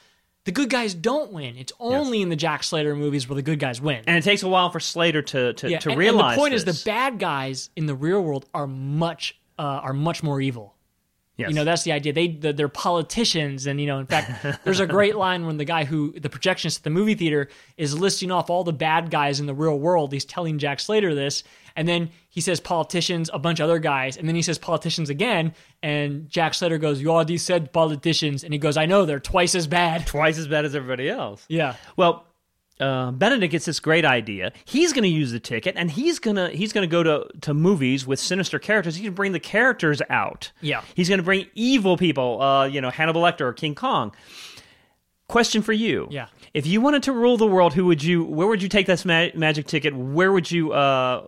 the good guys don't win. It's only in the Jack Slater movies where the good guys win. and it takes a while for Slater to to, yeah, to and, and the point this. is, the bad guys in the real world are much uh, are much more evil. Yes. You know, that's the idea. They they're politicians, and you know, in fact, there's a great line when the guy who the projectionist at the movie theater is listing off all the bad guys in the real world. He's telling Jack Slater this, and then he says politicians, a bunch of other guys, and then he says politicians again, and Jack Slater goes, "You already said politicians," and he goes, "I know they're twice as bad." twice as bad as everybody else. Yeah, Well, uh, Benedict gets this great idea. He's going to use the ticket, and he's gonna he's gonna go to to movies with sinister characters. He's gonna bring the characters out. Yeah. he's gonna bring evil people. Uh, you know, Hannibal Lecter or King Kong. Question for you. Yeah. If you wanted to rule the world, who would you? Where would you take this ma- magic ticket? Where would you? Uh,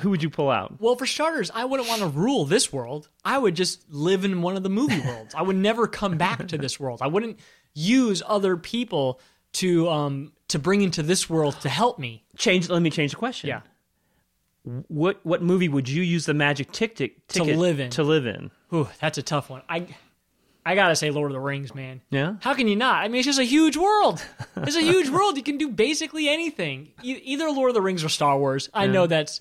who would you pull out? Well, for starters, I wouldn't want to rule this world. I would just live in one of the movie worlds. I would never come back to this world. I wouldn't use other people to um to bring into this world to help me. Change. Let me change the question. Yeah. What what movie would you use the magic tic- tic- To ticket live in. To live in. Ooh, that's a tough one. I I gotta say Lord of the Rings, man. Yeah. How can you not? I mean, it's just a huge world. It's a huge world. You can do basically anything. E- either Lord of the Rings or Star Wars. I know that's,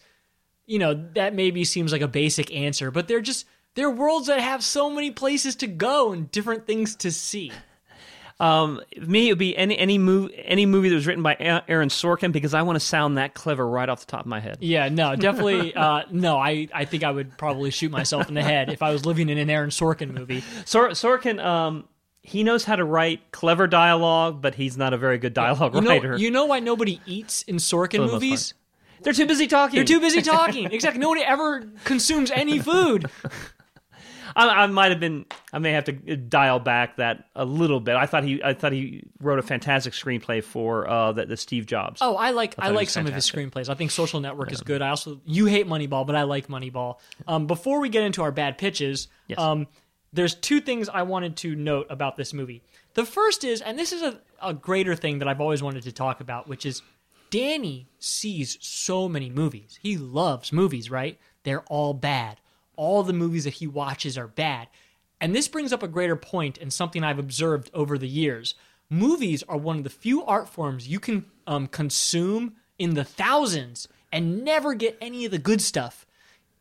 you know, that maybe seems like a basic answer, but they're just they're worlds that have so many places to go and different things to see. Um, me, it would be any any movie any movie that was written by Aaron Sorkin because I want to sound that clever right off the top of my head. Yeah, no, definitely. Uh, no, I I think I would probably shoot myself in the head if I was living in an Aaron Sorkin movie. Sor- Sorkin, um, he knows how to write clever dialogue, but he's not a very good dialogue You know, writer. you know why nobody eats in Sorkin the movies? They're too busy talking. They're too busy talking. exactly. Nobody ever consumes any food. I, I might have been. I may have to dial back that a little bit. I thought he. I thought he wrote a fantastic screenplay for uh, the, the Steve Jobs. Oh, I like I, it like some of his screenplays. I think Social Network is good. I also you hate Moneyball, but I like Moneyball. Um, before we get into our bad pitches, Yes. um, there's two things I wanted to note about this movie. The first is, and this is a, a greater thing that I've always wanted to talk about, which is Danny sees so many movies. He loves movies, right? They're all bad. All the movies that he watches are bad. And this brings up a greater point and something I've observed over the years. Movies are one of the few art forms you can um, consume in the thousands and never get any of the good stuff.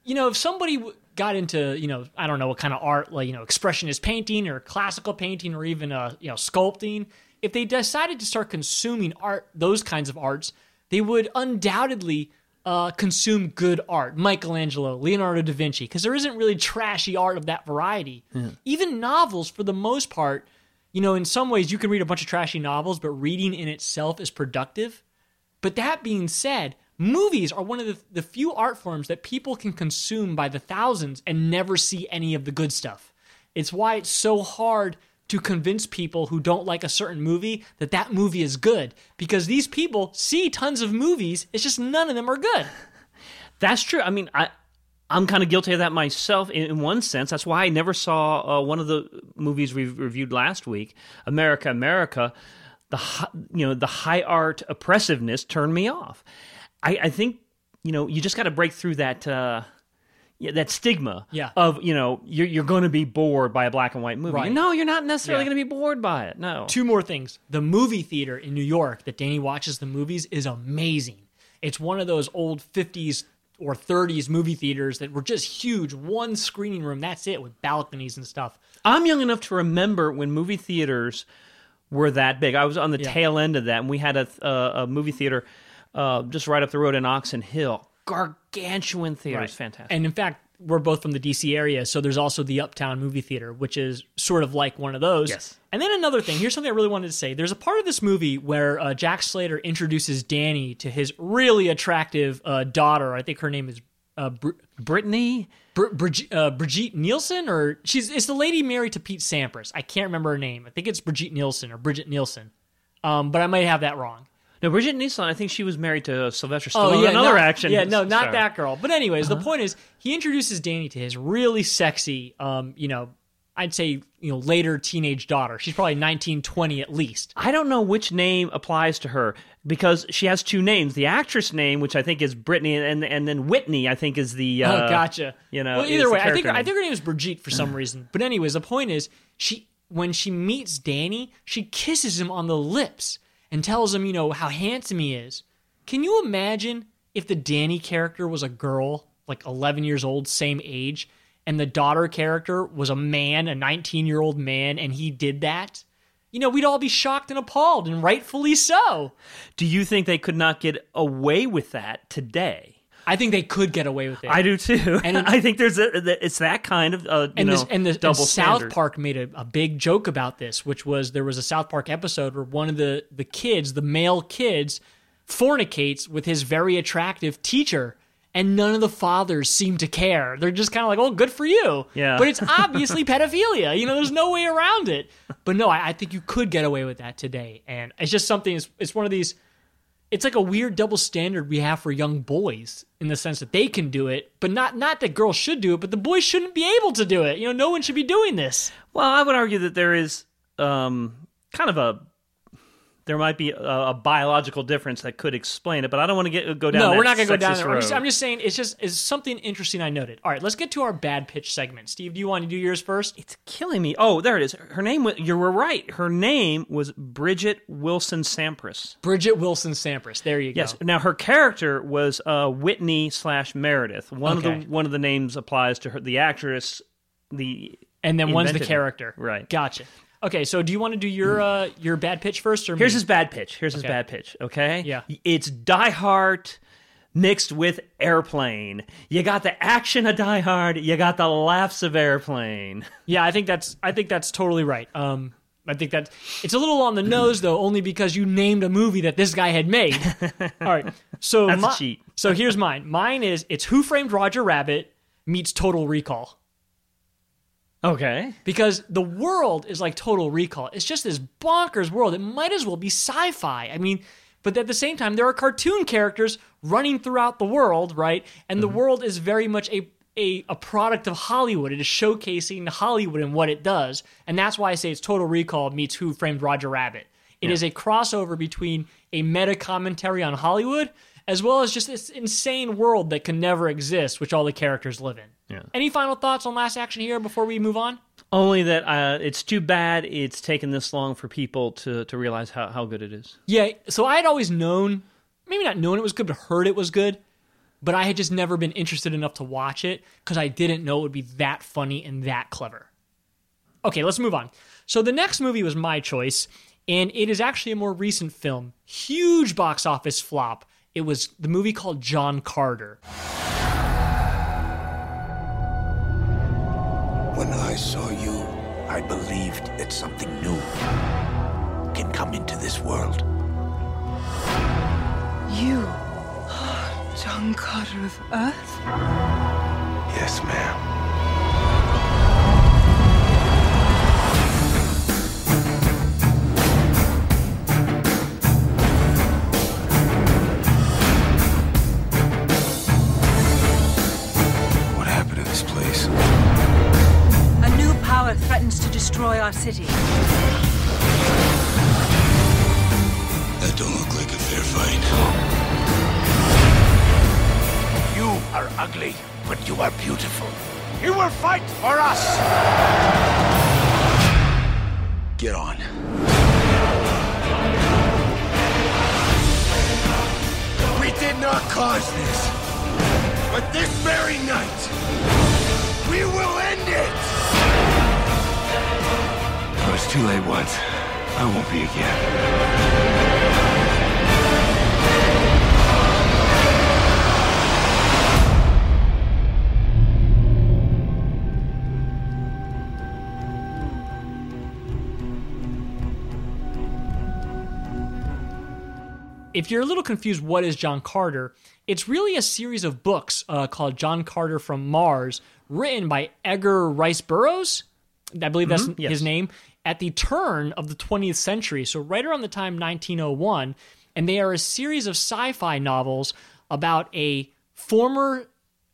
You know, if somebody w- got into, you know, I don't know what kind of art, like, you know, expressionist painting or classical painting or even, uh, you know, sculpting, if they decided to start consuming art, those kinds of arts, they would undoubtedly uh, consume good art. Michelangelo, Leonardo da Vinci, because there isn't really trashy art of that variety. Even novels, for the most part, you know, in some ways you can read a bunch of trashy novels, but reading in itself is productive. But that being said, movies are one of the, the few art forms that people can consume by the thousands and never see any of the good stuff. It's why it's so hard to convince people who don't like a certain movie that that movie is good because these people see tons of movies, it's just none of them are good. That's true. I mean, I I'm kind of guilty of that myself in, one sense. That's why I never saw uh, one of the movies we reviewed last week, America, America. The you know the high art oppressiveness turned me off. I, I think you know you just got to break through that. Uh, yeah, that stigma Yeah. of you know you're you're going to be bored by a black and white movie. Right. No, you're not necessarily Yeah. going to be bored by it. No. Two more things. The movie theater in New York that Danny watches the movies is amazing. It's one of those old 50s or 30s movie theaters that were just huge, one screening room, that's it, with balconies and stuff. I'm young enough to remember when movie theaters were that big. I was on the Yeah. tail end of that, and we had a, a, a movie theater uh, just right up the road in Oxon Hill. Gargantuan theater. It's fantastic. And in fact, we're both from the DC area, so there's also the Uptown Movie Theater, which is sort of like one of those. Yes. And then another thing, here's something I really wanted to say. There's a part of this movie where uh, Jack Slater introduces Danny to his really attractive uh, daughter. I think her name is uh, Br- Brittany, Br- Bridget, uh, Brigitte Nielsen, or she's it's the lady married to Pete Sampras. I can't remember her name. I think it's Brigitte Nielsen or Bridget Nielsen, um, but I might have that wrong. No, Bridget Nielsen. I think she was married to Sylvester Stallone. Oh Stallone. yeah, another not- action. Yeah, no, not star. that girl. But anyways, Uh-huh. the point is he introduces Danny to his really sexy, um, you know, I'd say you know later teenage daughter. She's probably 19, 20 at least. I don't know which name applies to her because she has two names. The actress name, which I think is Brittany, and and then Whitney, I think is the. Uh, oh, gotcha. You know, well, either way, I think character I think her name is Brigitte for some reason. But anyways, the point is she when she meets Danny, she kisses him on the lips and tells him, you know, how handsome he is. Can you imagine if the Danny character was a girl, like 11 years old, same age, and the daughter character was a man, a 19 year old man, and he did that? You know, we'd all be shocked and appalled, and rightfully so. Do you think they could not get away with that today? I think they could get away with it. I do too. And- I think there's a, it's that kind of uh, you and know this and the double and South. Park made a, a big joke about this, which was there was a South Park episode where one of the the kids, the male kids, fornicates with his very attractive teacher, and none of the fathers seem to care. They're just kind of like, "Oh, good for you." Yeah. but it's obviously pedophilia. You know, there's no way around it. But no, I, I think you could get away with that today, and it's just something. It's, it's one of these. It's like a weird double standard we have for young boys in the sense that they can do it, but not not that girls should do it, but the boys shouldn't be able to do it. You know, no one should be doing this. Well, I would argue that there is um, kind of a there might be a, a biological difference that could explain it, but I don't want to get go down. no, that we're not going to go down sexist there. I'm just, road. I'm just saying it's just it's something interesting I noted. All right, let's get to our bad pitch segment. Steve, do you want to do yours first? It's killing me. Oh, there it is. Her name was. You were right. Her name was Bridget Wilson Sampras. Bridget Wilson Sampras. There you go. Yes. Now her character was uh, Whitney slash Meredith. One Okay. of the one of the names applies to her, the actress. The And then one's the character. Right. Gotcha. Okay, so do you want to do your uh your bad pitch first or Here's me? his bad pitch. Here's his bad pitch. Okay. Yeah. It's Die Hard mixed with Airplane. You got the action of Die Hard. You got the laughs of Airplane. Yeah, I think that's I think that's totally right. Um I think that it's a little on the nose though, only because you named a movie that this guy had made. All right, so my- cheat. so here's mine. Mine is it's Who Framed Roger Rabbit meets Total Recall Okay. because the world is like Total Recall. It's just this bonkers world. It might as well be sci-fi. I mean, but at the same time, there are cartoon characters running throughout the world, right? And the mm-hmm. world is very much a a, a product of Hollywood. It is showcasing Hollywood and what it does, and that's why I say it's Total Recall meets Who Framed Roger Rabbit. It is a crossover between a meta commentary on Hollywood as well as just this insane world that can never exist, which all the characters live in. Yeah. Any final thoughts on Last Action Hero before we move on? Only that uh, it's too bad it's taken this long for people to, to realize how, how good it is. Yeah, so I had always known, maybe not known it was good, but heard it was good. But I had just never been interested enough to watch it because I didn't know it would be that funny and that clever. Okay, let's move on. So the next movie was my choice, and it is actually a more recent film. Huge box office flop. It was the movie called John Carter. When I saw you, I believed that something new can come into this world. You are John Carter of Earth? Yes, ma'am. Power threatens to destroy our city. That don't look like a fair fight. You are ugly, but you are beautiful. You will fight for us! Get on. We did not cause this, but this very night, we will end it! I was too late once. I won't be again. if you're a little confused, what is John Carter? It's really a series of books uh, called John Carter from Mars, written by Edgar Rice Burroughs. I believe that's yes. his name. At the turn of the 20th century, so right around the time 1901, and they are a series of sci-fi novels about a former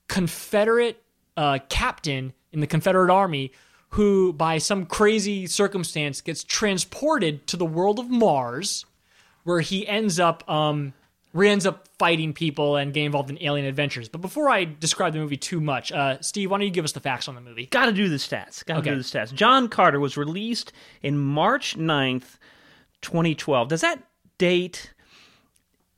Confederate uh, captain in the Confederate Army who, by some crazy circumstance, gets transported to the world of Mars where he ends up um he ends up fighting people and getting involved in alien adventures. But before I describe the movie too much, uh, Steve, why don't you give us the facts on the movie? Got to do the stats. Got to Okay. do the stats. John Carter was released in March 9th, 2012. Does that date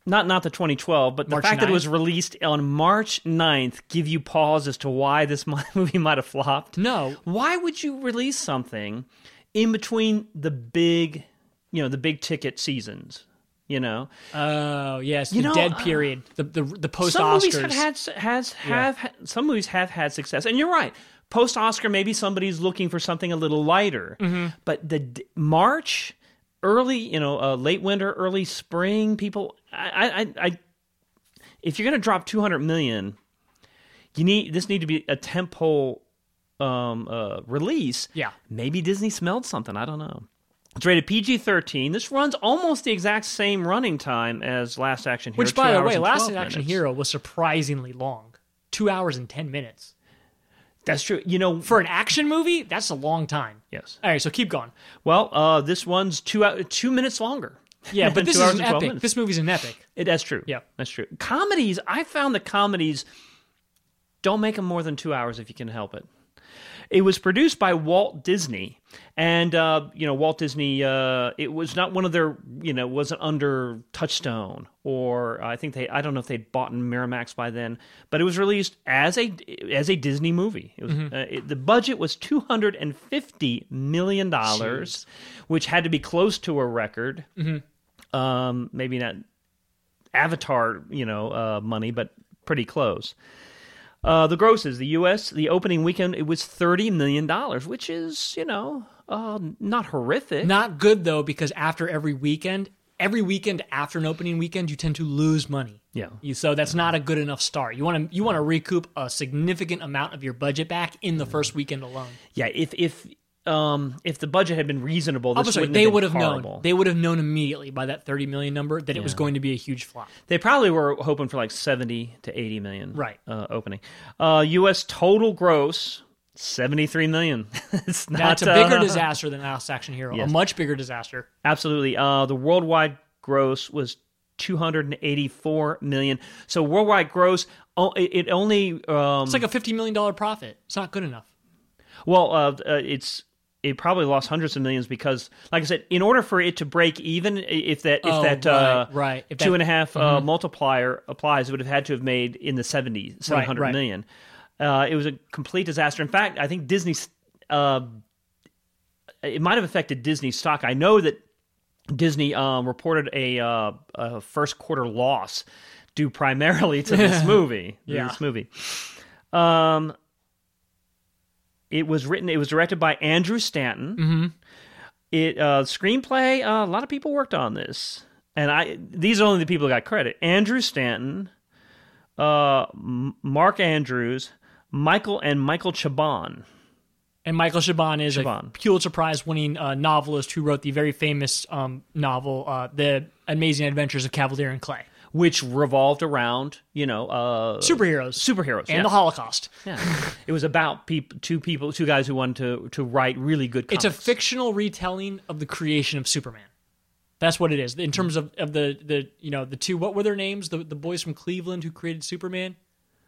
not not the 2012, but the March fact that it was released on March 9th give you pause as to why this movie might have flopped? No. Why would you release something in between the big, you know, the big ticket seasons? You know, Oh yes, You the know, dead uh, period, the the, the post some movies Oscars. have had has have ha- some movies have had success, and you're right. Post Oscar, maybe somebody's looking for something a little lighter, Mm-hmm. but the d- March, early, you know, uh, late winter, early spring, people, I, I, I, if you're going to drop 200 million, you need this need to be a tempo um, uh, release. Yeah. maybe Disney smelled something. I don't know. It's rated PG 13. This runs almost the exact same running time as Last Action Hero. Which, by the way, Last Action minutes. Hero was surprisingly long, two hours and ten minutes That's true. You know, for an action movie. That's a long time. yes. All right, so keep going. Well, uh, this one's two hou- two minutes longer. Yeah, but this is an epic. minutes. This movie's an epic. It, that's true. Yeah. that's true. Comedies, I found the comedies don't make them more than two hours if you can help it. It was produced by Walt Disney, and uh, you know Walt Disney. Uh, it was not one of their, you know, wasn't under Touchstone or I think they. I don't know if they'd bought in Miramax by then, but it was released as a as a Disney movie. It was uh, it, the budget was two hundred and fifty million dollars, which had to be close to a record. Um, maybe not Avatar, you know, uh, money, but pretty close. Uh, the grosses, the U.S. the opening weekend, it was thirty million dollars, which is, you know, uh, not horrific. Not good though, because after every weekend, every weekend after an opening weekend, you tend to lose money. Yeah. You, so that's not a good enough start. You want to you want to recoup a significant amount of your budget back in the first weekend alone. Yeah, if if um if the budget had been reasonable, this sorry, they would have horrible. known. They would have known immediately by that 30 million number that it was going to be a huge flop. They probably were hoping for like seventy to eighty million, Right. Uh, opening. Uh, U.S. total gross seventy three million. it's not That's a bigger uh, disaster than Last Action Hero. Yes. A much bigger disaster. Absolutely. Uh, the worldwide gross was 284 million. So worldwide gross, it, it only um, It's like a 50 million dollar profit. It's not good enough. well, uh, uh, it's it probably lost hundreds of millions because, like I said, in order for it to break even, if that if Oh, that uh, right, right. If two that- Mm-hmm. and a half uh, multiplier applies, it would have had to have made in the 70s, 700 right. million. Uh, it was a complete disaster. In fact, I think Disney. Uh, it might have affected Disney stock. I know that Disney um, reported a, uh, a first quarter loss due primarily to this movie. Yeah. This movie. Um, it was written. It was directed by Andrew Stanton. Mm-hmm. It uh, screenplay. Uh, a lot of people worked on this, and I. These are only the people who got credit. Andrew Stanton, uh, Mark Andrews, Michael and Michael Chabon. And Michael Chabon is Chabon. a Pulitzer Prize winning uh, novelist who wrote the very famous um, novel, uh, The Amazing Adventures of Kavalier and Clay. Which revolved around you know uh, Superheroes. superheroes And yeah. the Holocaust. Yeah. it was about peop- two people, two guys who wanted to to write really good. It's a fictional retelling of the creation of Superman. That's what it is. In terms of, of the, the you know the two what were their names the the boys from Cleveland who created Superman,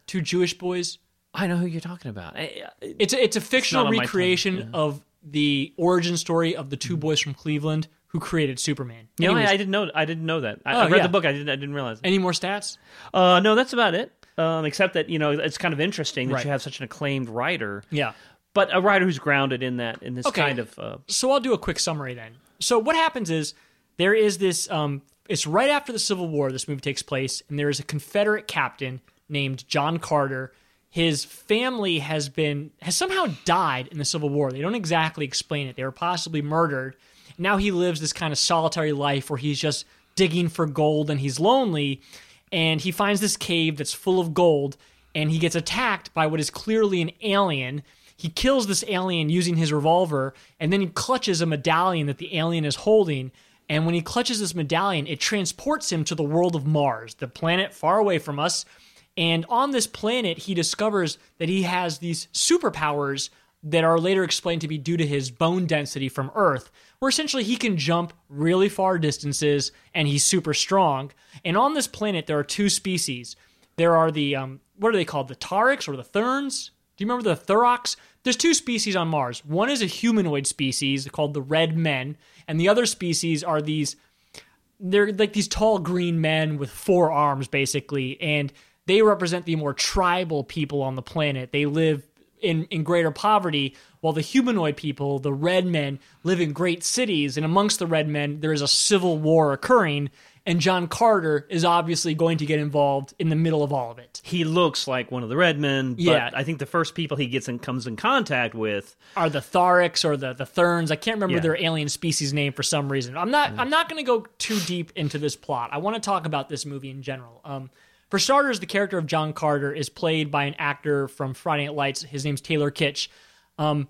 two Jewish boys. I know who you're talking about. It's a, it's a fictional tongue, recreation yeah. of the origin story of the two boys from Cleveland who created Superman. Know, I, I didn't know. I didn't know that. I, Oh, I read yeah. the book. I didn't. I didn't realize. It. any more stats? Uh, no, that's about it. Um, except that you know, it's kind of interesting that Right. you have such an acclaimed writer, Yeah. but a writer who's grounded in that in this Okay. kind of. Uh, So I'll do a quick summary then. So what happens is there is this. Um, it's right after the Civil War. This movie takes place, and there is a Confederate captain named John Carter. His family has been has somehow died in the Civil War. They don't exactly explain it. They were possibly murdered. Now he lives this kind of solitary life where he's just digging for gold and he's lonely. And he finds this cave that's full of gold, and he gets attacked by what is clearly an alien. He kills this alien using his revolver, and then he clutches a medallion that the alien is holding. And when he clutches this medallion, it transports him to the world of Mars, the planet far away from us. And on this planet, he discovers that he has these superpowers that are later explained to be due to his bone density from Earth, where essentially he can jump really far distances and he's super strong. And on this planet, there are two species. There are the, um, what are they called? The Tarics or the Therns? Do you remember the Thurox? There's two species on Mars. One is a humanoid species called the Red Men, and the other species are these they're like these tall green men with four arms basically and they represent the more tribal people on the planet they live in, in greater poverty while the humanoid people the red men live in great cities and amongst the red men there is a civil war occurring and John Carter is obviously going to get involved in the middle of all of it. He looks like one of the Red Men, but Yeah. I think the first people he gets in comes in contact with Are the Tharics or the the Therns? I can't remember Yeah. their alien species name for some reason. I'm not I'm not going to go too deep into this plot. I want to talk about this movie in general. Um, for starters, the character of John Carter is played by an actor from Friday Night Lights. His name's Taylor Kitsch. Um,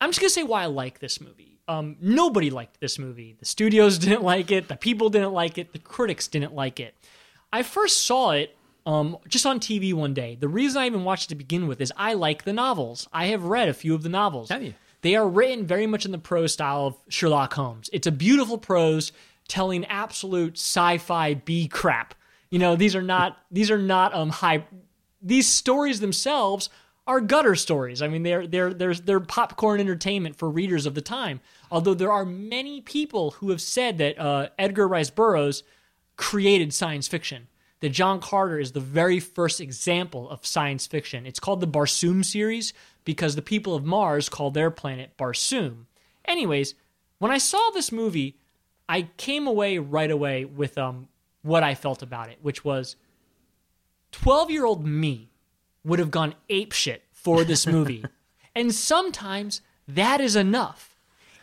I'm just gonna say why I like this movie. Um, nobody liked this movie. The studios didn't like it. The people didn't like it. The critics didn't like it. I first saw it um, just on TV one day. The reason I even watched it to begin with is I like the novels. I have read a few of the novels. Have you? They are written very much in the prose style of Sherlock Holmes. It's a beautiful prose telling absolute sci-fi B crap. You know, these are not these are not um high these stories themselves are gutter stories. I mean, they're they're they're they're popcorn entertainment for readers of the time. Although there are many people who have said that uh, Edgar Rice Burroughs created science fiction. That John Carter is the very first example of science fiction. It's called the Barsoom series because the people of Mars call their planet Barsoom. Anyways, when I saw this movie, I came away right away with um what I felt about it, which was 12 year old me would have gone apeshit for this movie. and sometimes that is enough.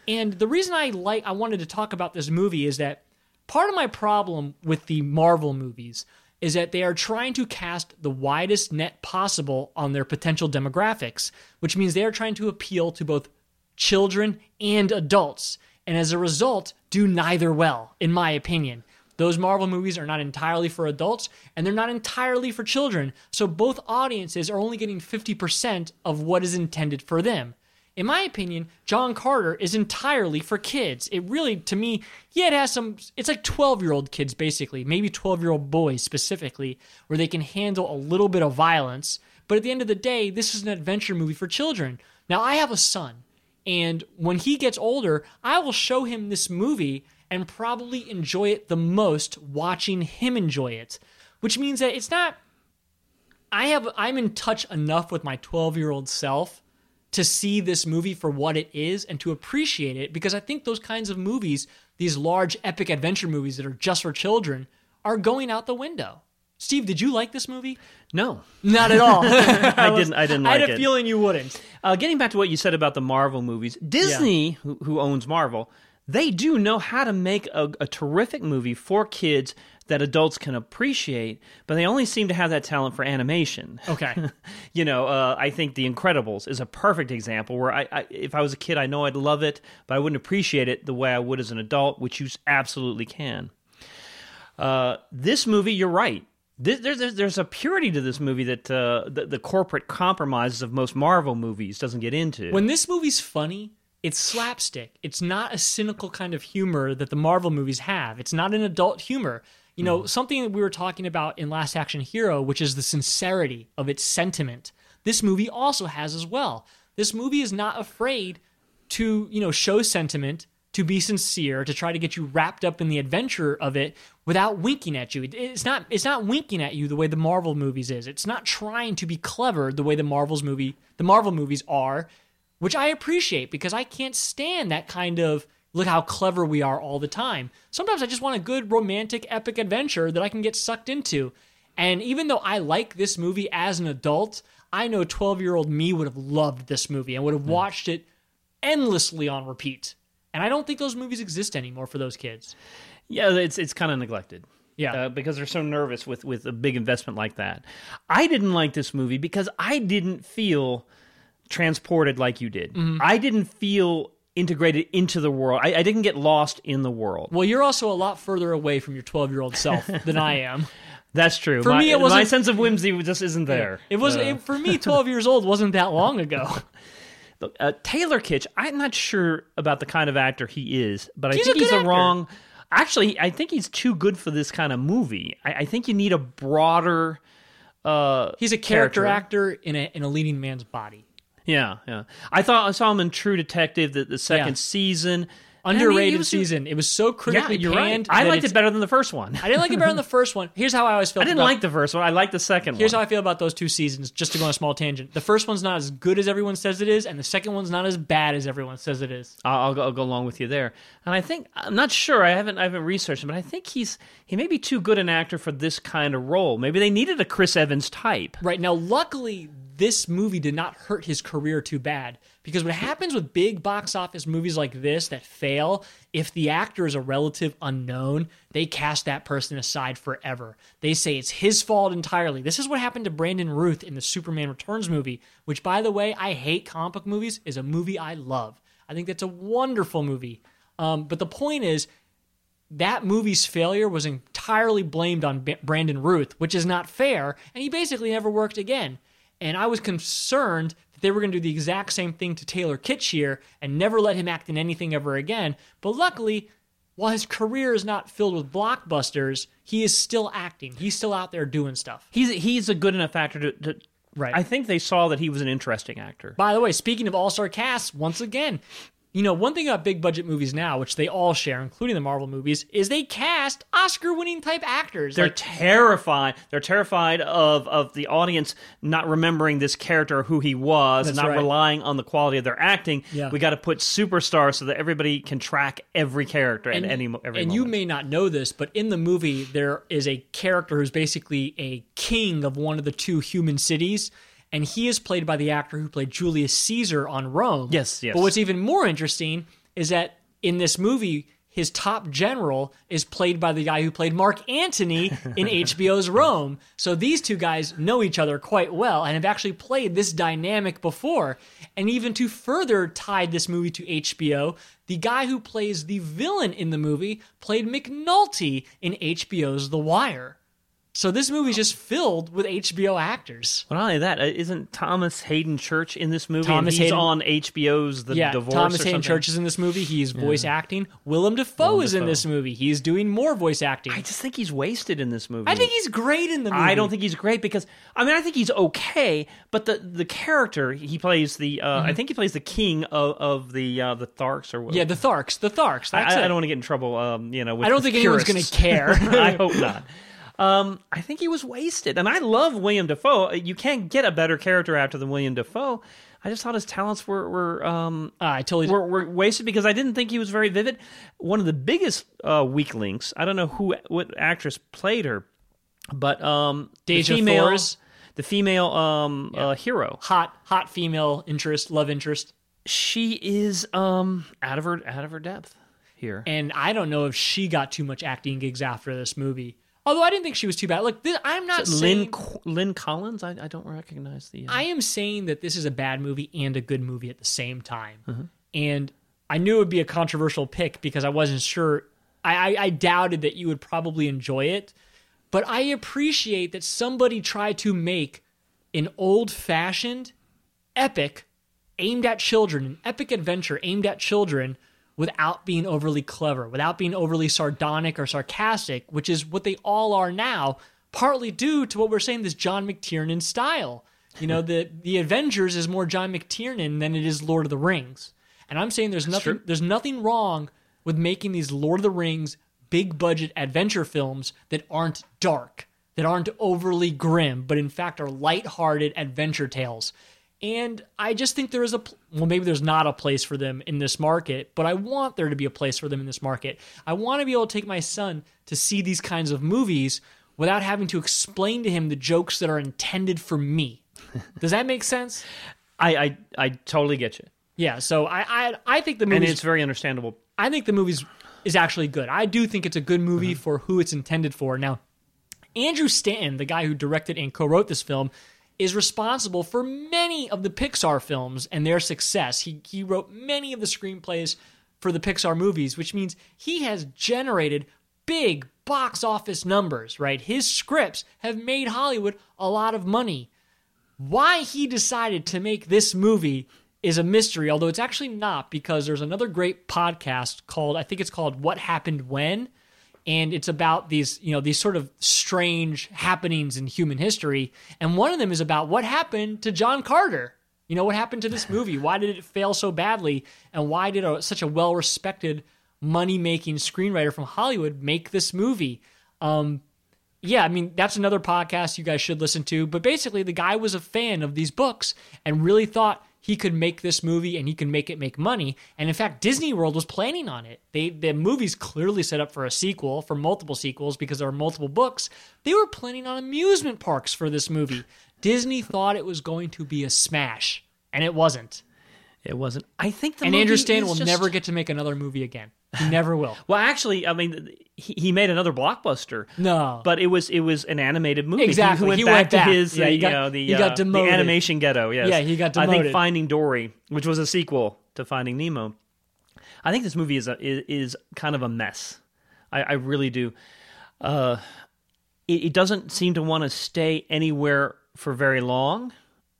And the reason I like I wanted to talk about this movie is that part of my problem with the Marvel movies is that they are trying to cast the widest net possible on their potential demographics, which means they are trying to appeal to both children and adults. And as a result, do neither well, in my opinion. Those Marvel movies are not entirely for adults and they're not entirely for children. So both audiences are only getting 50% of what is intended for them. In my opinion, John Carter is entirely for kids. It really, to me, yeah, it has some, it's like 12 year old kids basically, maybe 12 year old boys specifically, where they can handle a little bit of violence. But at the end of the day, this is an adventure movie for children. Now, I have a son, and when he gets older, I will show him this movie and probably enjoy it the most watching him enjoy it, which means that it's not I have I'm in touch enough with my 12-year-old self to see this movie for what it is and to appreciate it because I think those kinds of movies, these large epic adventure movies that are just for children, are going out the window. Steve, did you like this movie? No, Not at all. I didn't. I didn't like it. I had a it. feeling you wouldn't. Uh, getting back to what you said about the Marvel movies, Disney, who, who owns Marvel, they do know how to make a, a terrific movie for kids that adults can appreciate, but they only seem to have that talent for animation. Okay. you know, uh, I think The Incredibles is a perfect example where I, I, if I was a kid, I know I'd love it, but I wouldn't appreciate it the way I would as an adult, which you absolutely can. Uh, this movie, you're right. This, there's, there's a purity to this movie that uh, the, the corporate compromises of most Marvel movies doesn't get into. When this movie's funny, it's slapstick. It's not a cynical kind of humor that the Marvel movies have. It's not an adult humor. You know, mm. something that we were talking about in Last Action Hero, which is the sincerity of its sentiment. This movie also has as well. This movie is not afraid to, you know, show sentiment, to be sincere, to try to get you wrapped up in the adventure of it without winking at you. It's not it's not winking at you the way the Marvel movies is. It's not trying to be clever the way the Marvel's movie the Marvel movies are, which I appreciate because I can't stand that kind of look how clever we are all the time. Sometimes I just want a good romantic epic adventure that I can get sucked into. And even though I like this movie as an adult, I know 12-year-old me would have loved this movie and would have watched it endlessly on repeat. And I don't think those movies exist anymore for those kids. Yeah, it's it's kind of neglected. Yeah. uh, because they're so nervous with with a big investment like that. I didn't like this movie because I didn't feel transported like you did. Mm-hmm. I didn't feel integrated into the world. I, I didn't get lost in the world. Well, you're also a lot further away from your 12-year-old self than I am. That's true. For my, me, it my wasn't- sense of whimsy just isn't there. It was Uh, it, for me 12 years old wasn't that long ago. Uh, Taylor Kitsch, I'm not sure about the kind of actor he is, but I think he's actor. wrong. Actually, I think he's too good for this kind of movie. I, I think you need a broader. Uh, He's a character, actor in a in a leading man's body. Yeah, yeah. I thought I saw him in True Detective, the, the second Yeah. season. Underrated he was- season. It was so critically you're right. I liked it better than the first one. I didn't like it better than the first one. Here's how I always felt. I didn't about- like the first one. I liked the second Here's how. I feel about those two seasons. Just to go on a small tangent, the first one's not as good as everyone says it is, and the second one's not as bad as everyone says it is. I'll, I'll, go, I'll go along with you there. And I think I'm not sure. I haven't I haven't researched him, but I think he's he may be too good an actor for this kind of role. Maybe they needed a Chris Evans type. Right now, luckily, this movie did not hurt his career too bad. Because what happens with big box office movies like this that fail, if the actor is a relative unknown, they cast that person aside forever. They say it's his fault entirely. This is what happened to Brandon Routh in the Superman Returns movie, which, by the way, I hate comic book movies, is a movie I love. I think that's a wonderful movie. Um, but the point is, that movie's failure was entirely blamed on B- Brandon Routh, which is not fair, and he basically never worked again. And I was concerned that they were going to do the exact same thing to Taylor Kitsch here and never let him act in anything ever again. But luckily, while his career is not filled with blockbusters, he is still acting. He's still out there doing stuff. He's he's a good enough actor to. to Right. I think they saw that he was an interesting actor. By the way, speaking of all star casts, once again, you know, one thing about big budget movies now, which they all share, including the Marvel movies, is they cast Oscar winning type actors. They're Like, terrified. They're terrified of of the audience not remembering this character who he was, That's not right. relying on the quality of their acting. Yeah. We got to put superstars so that everybody can track every character at any every and you may not know this, but in the movie there is a character who's basically a king of one of the two human cities, and he is played by the actor who played Julius Caesar on Rome. Yes, yes. But what's even more interesting is that in this movie. His top general is played by the guy who played Mark Antony in HBO's Rome. So these two guys know each other quite well and have actually played this dynamic before. And even to further tie this movie to HBO, the guy who plays the villain in the movie played McNulty in HBO's The Wire. So this movie's just filled with HBO actors. Well, not only that, uh, isn't Thomas Haden Church in this movie? Thomas he's Haden- on HBO's The yeah, Divorce. Thomas Haden something? Church is in this movie. He's voice acting. Willem Dafoe Willem is in this movie. He's doing more voice acting. I just think he's wasted in this movie. I think he's great in the movie. I don't think he's great because I mean I think he's okay, but the the character he plays the uh, I think he plays the king of, of the uh, the Tharks or what? Mm-hmm. Yeah, the Tharks. The Tharks. I, I don't want to get in trouble. Um, you know, with I don't think anyone's gonna care. I hope not. Um, I think he was wasted, and I love William Dafoe. You can't get a better character after than William Dafoe. I just thought his talents were were um, I totally were, were wasted because I didn't think he was very vivid. One of the biggest uh, weak links. I don't know who what actress played her, but um, Dejah the female, the female um, uh, hero. hot, hot female interest, love interest. She is um out of her out of her depth here. And I don't know if she got too much acting gigs after this movie. Although I didn't think she was too bad. Look, this, I'm not saying Lynn Co- Lynn Collins. I, I don't recognize the. Uh, I am saying that this is a bad movie and a good movie at the same time. Mm-hmm. And I knew it would be a controversial pick because I wasn't sure. I, I, I doubted that you would probably enjoy it. But I appreciate that somebody tried to make an old fashioned epic aimed at children, an epic adventure aimed at children without being overly clever, without being overly sardonic or sarcastic, which is what they all are now, partly due to what we're saying this John McTiernan style. You know, the the Avengers is more John McTiernan than it is Lord of the Rings. And I'm saying there's nothing there's nothing wrong with making these Lord of the Rings big budget adventure films that aren't dark, that aren't overly grim, but in fact are lighthearted adventure tales. And I just think there is a well, maybe there's not a place for them in this market, but I want there to be a place for them in this market. I want to be able to take my son to see these kinds of movies without having to explain to him the jokes that are intended for me. Does that make sense? I, I I totally get you, Yeah. So I I, I think the movie and movie it's very understandable. I think the movie's is actually good. I do think it's a good movie mm-hmm. for who it's intended for. Now, Andrew Stanton, the guy who directed and co-wrote this film, is responsible for many of the Pixar films and their success. He he wrote many of the screenplays for the Pixar movies, which means he has generated big box office numbers, right? His scripts have made Hollywood a lot of money. Why he decided to make this movie is a mystery, although it's actually not because there's another great podcast called I think it's called What Happened When and it's about these, you know, these sort of strange happenings in human history, and one of them is about what happened to John Carter. You know, what happened to this movie? Why did it fail so badly and why did a, such a well-respected money making screenwriter from Hollywood make this movie. Um, yeah, I mean, that's another podcast you guys should listen to. But basically, the guy was a fan of these books and really thought he could make this movie and he could make it make money. And in fact, Disney World was planning on it. They the movie's clearly set up for a sequel, for multiple sequels because there are multiple books. They were planning on amusement parks for this movie. Disney thought it was going to be a smash, and it wasn't. It wasn't. I think the and Andrew Stan will just- never get to make another movie again. He never will. Well, actually, I mean, he, he made another blockbuster. No. but it was it was an animated movie. Exactly. He, went He back went to his Yeah, uh, he you got- know the he got uh, the demoted. animation ghetto. Yes. Yeah, he got demoted. I think. Finding Dory, which was a sequel to Finding Nemo. I think this movie is a, is, is kind of a mess. I, I really do. Uh, it, it doesn't seem to want to stay anywhere for very long.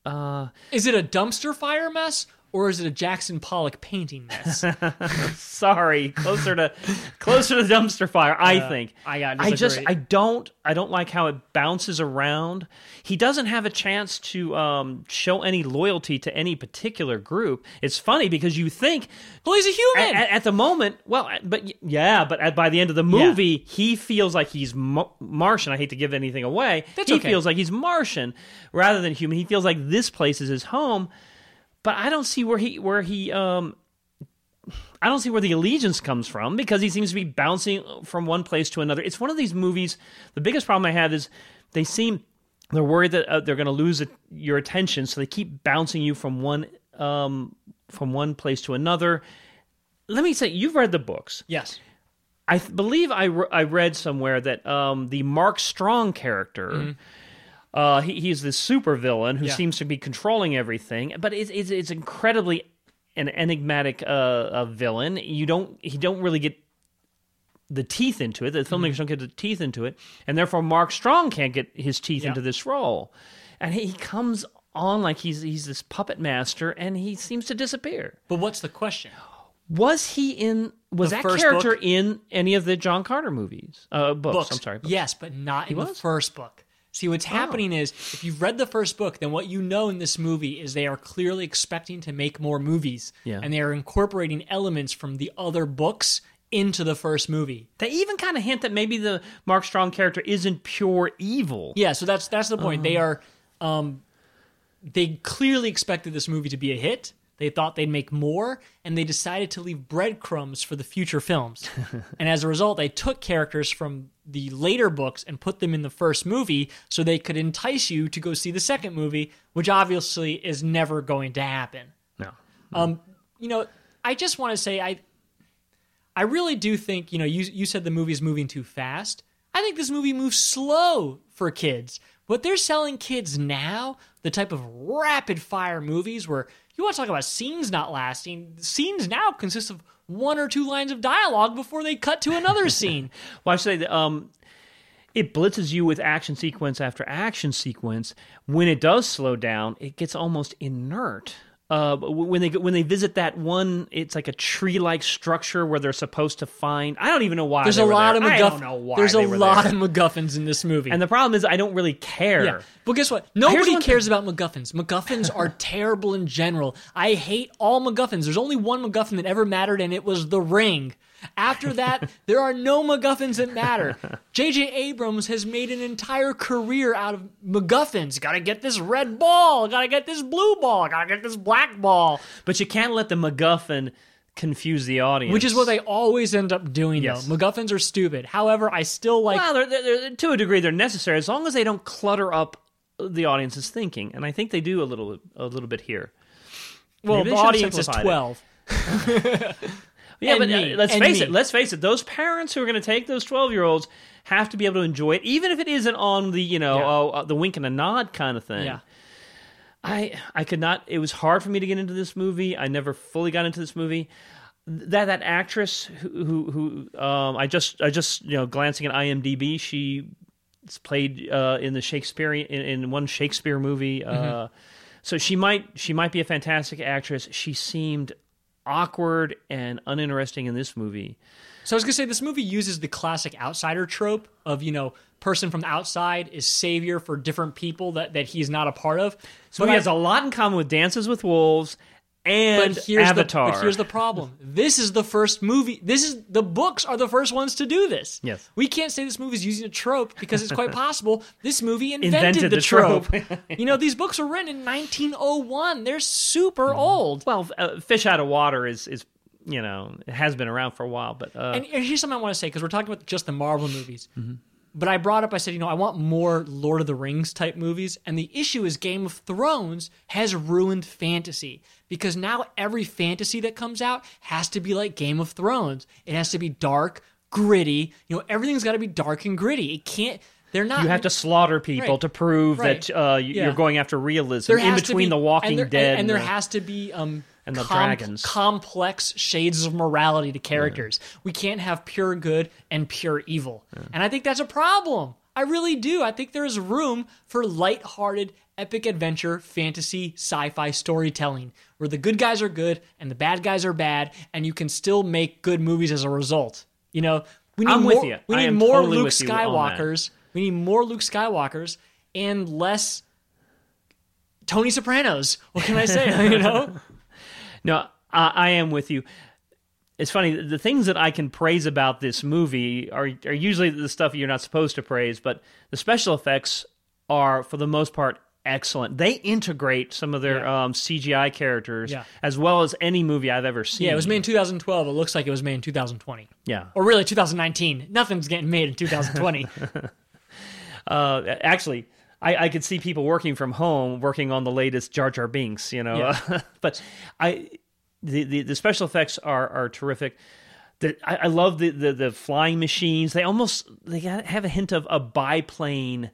Uh, Is it a dumpster fire mess or is it a Jackson Pollock painting mess? sorry, closer to closer to dumpster fire. I Uh, think. I got I just. I don't I don't like how it bounces around. He doesn't have a chance to um, show any loyalty to any particular group. It's funny because you think well, he's a human. at, at- at the moment. Well, but yeah, but at, by the end of the movie, he feels like he's Mo- Martian. I hate to give anything away. That's he okay. feels like he's Martian rather than human. He feels like this place is his home. But I don't see where he where he um I don't see where the allegiance comes from because he seems to be bouncing from one place to another. It's one of these movies. The biggest problem I have is they seem they're worried that uh, they're going to lose it, your attention, so they keep bouncing you from one um, from one place to another. Let me say, you've read the books. yes. I th- believe I, re- I read somewhere that um, the Mark Strong character, uh, he, he's this super villain who Mm-hmm. Yeah. seems to be controlling everything, but it's, it's, it's incredibly an enigmatic uh, uh, villain. You don't he don't really get the teeth into it. The Mm-hmm. filmmakers don't get the teeth into it, and therefore Mark Strong can't get his teeth Yeah. into this role, and he, he comes on like he's he's this puppet master, and he seems to disappear. But what's the question? Was he in? Was The that character book? in any of the John Carter movies? Uh, books. Books. I'm sorry. books. Yes, but not in the was? Oh. first book. See, what's happening is if you've read the first book, then what you know in this movie is they are clearly expecting to make more movies. Yeah. And they are incorporating elements from the other books into the first movie. They even kind of hint that maybe the Mark Strong character isn't pure evil. Yeah, so that's that's the point. Oh. They are um they clearly expected this movie to be a hit. They thought they'd make more, and they decided to leave breadcrumbs for the future films. and as a result, they took characters from the later books and put them in the first movie so they could entice you to go see the second movie, which obviously is never going to happen. No. Um, you know, I just want to say I I really do think, you know, you you said the movie's moving too fast. I think this movie moves slow for kids. What they're selling kids now, the type of rapid fire movies where you want to talk about scenes not lasting, scenes now consist of one or two lines of dialogue before they cut to another scene. Well, I should say that um, it blitzes you with action sequence after action sequence. When it does slow down, it gets almost inert. Uh, when they when they visit that one, it's like a tree-like structure where they're supposed to find. I don't even know why. There's a lot there. of MacGuff- don't know why. There's a lot there. of MacGuffins in this movie. And the problem is, I don't really care. Yeah. But guess what? Nobody cares about MacGuffins. MacGuffins are terrible in general. I hate all MacGuffins. There's only one MacGuffin that ever mattered, and it was the ring. After that, there are no MacGuffins that matter. J.J. Abrams has made an entire career out of MacGuffins. Gotta get this red ball. Gotta get this blue ball. Gotta get this black ball. But you can't let the MacGuffin confuse the audience. Which is what they always end up doing, Yes. though. MacGuffins are stupid. However, I still like. well, they're, they're, to a degree, they're necessary as long as they don't clutter up the audience's thinking, and I think they do a little a little bit here. well, maybe the audience is 12. Yeah, And but me, uh, let's face me. it. Let's face it. Those parents who are going to take those twelve-year-olds have to be able to enjoy it, even if it isn't on the you know Yeah. oh, uh, the wink and a nod kind of thing. Yeah. I I could not. It was hard for me to get into this movie. I never fully got into this movie. That that actress who who, who um, I just I just you know glancing at IMDb, she played uh, in the Shakespeare in, in one Shakespeare movie. Uh, so she might she might be a fantastic actress. She seemed awkward and uninteresting in this movie. So I was gonna say this movie uses the classic outsider trope of you know person from the outside is savior for different people that that he's not a part of. So But he I- has a lot in common with Dances with Wolves and but here's Avatar. The, but here's the problem. This is the first movie. This is the books are the first ones to do this. Yes. We can't say this movie is using a trope because it's quite possible this movie invented, Invented the, the trope. trope. you know, these books were written in 1901. They're super old. well, uh, Fish Out of Water is is you know it has been around for a while, but uh, And, and here's something I want to say because we're talking about just the Marvel movies. But I brought up, I said, you know, I want more Lord of the Rings type movies. And the issue is Game of Thrones has ruined fantasy because now every fantasy that comes out has to be like Game of Thrones. It has to be dark, gritty. You know, everything's got to be dark and gritty. It can't, they're not. you have to slaughter people Right. to prove Right. that uh, Yeah. you're going after realism there in between be- The Walking and there, Dead and, and there the- has to be um and the dragons. complex shades of morality to characters. We can't have pure good and pure evil, and I think that's a problem. I really do. I think there is room for light-hearted, epic adventure, fantasy, sci-fi storytelling where the good guys are good and the bad guys are bad, and you can still make good movies as a result. You know, we need I'm more, with you. We need more totally Luke with you on that. Skywalkers. We need more Luke Skywalkers and less Tony Sopranos. What can I say? you know, No, I, I am with you. It's funny. The things that I can praise about this movie are are usually the stuff you're not supposed to praise, but the special effects are, for the most part, excellent. They integrate some of their um, CGI characters Yeah. as well as any movie I've ever seen. yeah, it was made in 2012. It looks like it was made in 2020, Yeah. or really 2019. Nothing's getting made in 2020. Uh, actually, I, I could see people working from home working on the latest Jar Jar Binks, you know. Yeah. but I, the, the the special effects are are terrific. The, I, I love the, the the flying machines. They almost they have a hint of a biplane.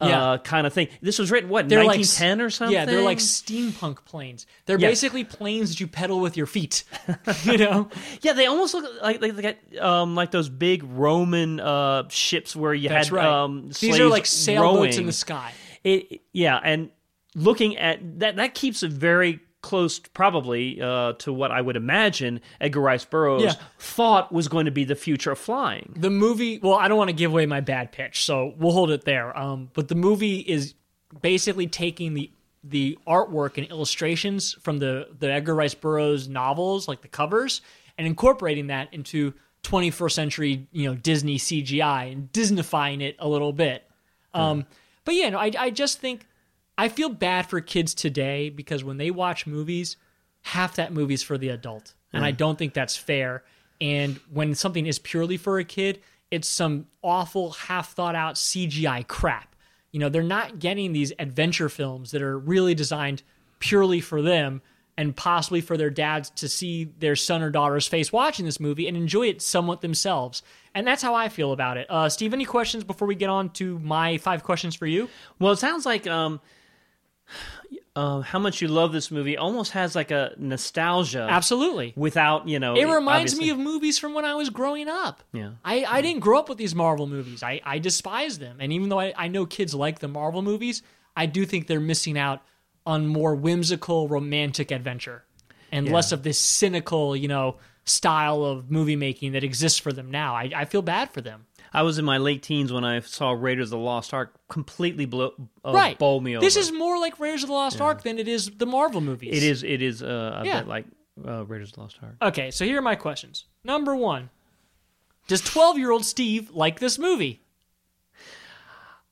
Uh, Yeah. kind of thing. This was written what They're like 1910 or something. Yeah, they're like steampunk planes. They're Yes. basically planes that you pedal with your feet. you know, yeah. They almost look like like they got um like those big Roman uh ships where you that's had right. um These are like sailboats in the sky. It, yeah, and looking at that, that keeps it very close, probably uh, to what I would imagine Edgar Rice Burroughs Yeah. thought was going to be the future of flying. The movie. Well, I don't want to give away my bad pitch, so we'll hold it there. Um, but the movie is basically taking the the artwork and illustrations from the the Edgar Rice Burroughs novels, like the covers, and incorporating that into 21st century, you know, Disney CGI and Disneyfying it a little bit. Um, but yeah, no, I I just think I feel bad for kids today because when they watch movies, half that movie's for the adult, and I don't think that's fair. And when something is purely for a kid, it's some awful, half thought out CGI crap. You know, they're not getting these adventure films that are really designed purely for them and possibly for their dads to see their son or daughter's face watching this movie and enjoy it somewhat themselves. And that's how I feel about it. Uh, Steve, any questions before we get on to my five questions for you? Well, it sounds like um, uh, how much you love this movie almost has like a nostalgia. Absolutely. Without you know, It reminds me of movies from when I was growing up. Yeah. I, I didn't grow up with these Marvel movies. I, I despise them. And even though I, I know kids like the Marvel movies, I do think they're missing out on more whimsical, romantic adventure and less of this cynical, you know, style of movie making that exists for them now. I, I feel bad for them. I was in my late teens when I saw Raiders of the Lost Ark completely blow, uh, right. bowl me over. This is more like Raiders of the Lost Ark than it is the Marvel movies. it is it is uh, a Yeah. bit like uh, Raiders of the Lost Ark. Okay, so here are my questions. Number one Does 12 year old Steve like this movie?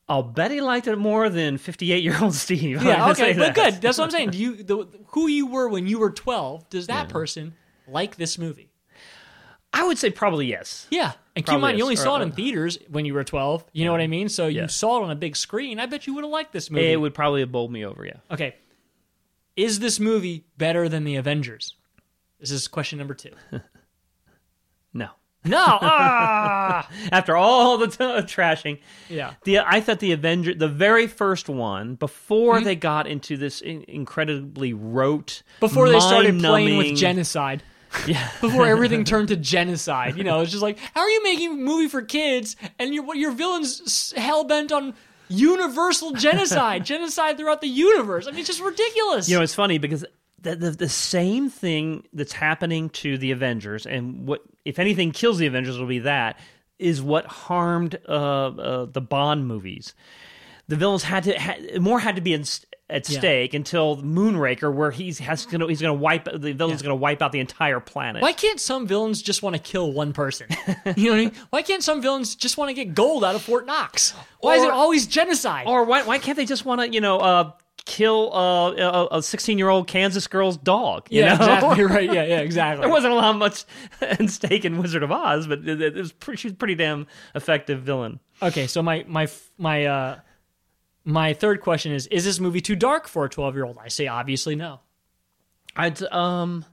I'll bet he liked it more than 58 year old Steve. Yeah, okay, but that. good. That's what I'm saying. Do you the, who you were when you were 12? Does that person like this movie? I would say probably yes. Yeah, and keep in mind you only saw it uh, in theaters when you were 12. You know what I mean? So you Yeah. saw it on a big screen. I bet you would have liked this movie. It would probably have bowled me over, yeah. Okay, is this movie better than the Avengers? This is question number two. No. No. ah. After all the t- trashing, Yeah. the I thought the Avenger, the very first one, before Mm-hmm. they got into this in- incredibly rote, Before they started playing with genocide. Yeah. before everything turned to genocide. You know, it's just like, how are you making a movie for kids and your your villains hell bent on universal genocide, genocide throughout the universe? I mean, it's just ridiculous. You know, it's funny because the, the the same thing that's happening to the Avengers, and what if anything kills the Avengers will be that is what harmed uh, uh, the Bond movies. the villains had to had, more had to be in, at Yeah. stake until Moonraker, where he's has gonna he's gonna wipe the villain's Yeah. gonna wipe out the entire planet. Why can't some villains just want to kill one person? You know what I mean? Why can't some villains just want to get gold out of Fort Knox? Why is it always genocide? Or why why can't they just want to you know uh, kill uh, a sixteen year old Kansas girl's dog? You yeah, know? exactly right. Yeah, yeah, exactly. There wasn't a lot much at stake in Wizard of Oz, but it, it was pretty, she was a pretty damn effective villain. Okay, so my my my uh my third question is: Is this movie too dark for a twelve year old? I say obviously no. I'd um,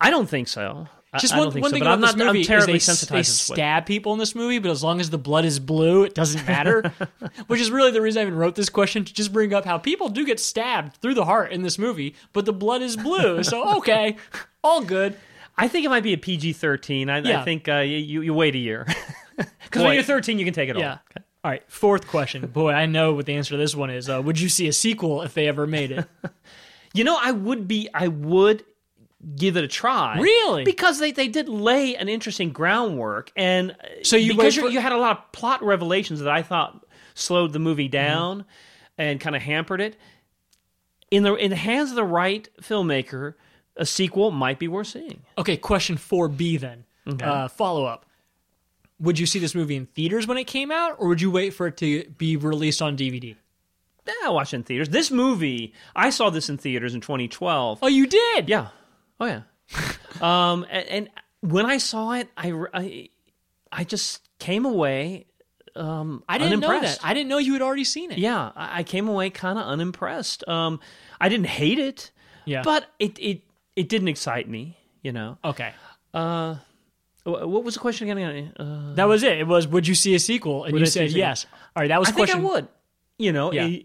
I don't think so. Just I, one, don't one so, thing about I'm not. this movie I'm terribly is they, they to this way. stab people in this movie, but as long as the blood is blue, it doesn't matter. Which is really the reason I even wrote this question to just bring up how people do get stabbed through the heart in this movie, but the blood is blue. So okay, all good. I think it might be a PG thirteen. I, I think uh, you you wait a year because when you're thirteen, you can take it Yeah. all. All right, fourth question. Boy, I know what the answer to this one is. Uh, would you see a sequel if they ever made it? You know, I would be. I would give it a try. Really? Because they, they did lay an interesting groundwork, and uh, So you because you for- you had a lot of plot revelations that I thought slowed the movie Mm-hmm. down and kind of hampered it. In the in the hands of the right filmmaker, a sequel might be worth seeing. Okay, question 4B then. Uh, follow up. Would you see this movie in theaters when it came out, or would you wait for it to be released on DVD? Yeah, I watched it in theaters. This movie, I saw this in theaters in 2012. Oh, you did? Yeah. Oh yeah. um, and, and when I saw it, I, I, I just came away. Um, I didn't know that. I didn't know you had already seen it. Yeah, I I came away kind of unimpressed. Um, I didn't hate it, Yeah. but it it it didn't excite me. You know. okay. Uh, what was the question again? Uh, That was it. It was, would you see a sequel? And you I said yes. All right, that was I think question. I would. You know, Yeah.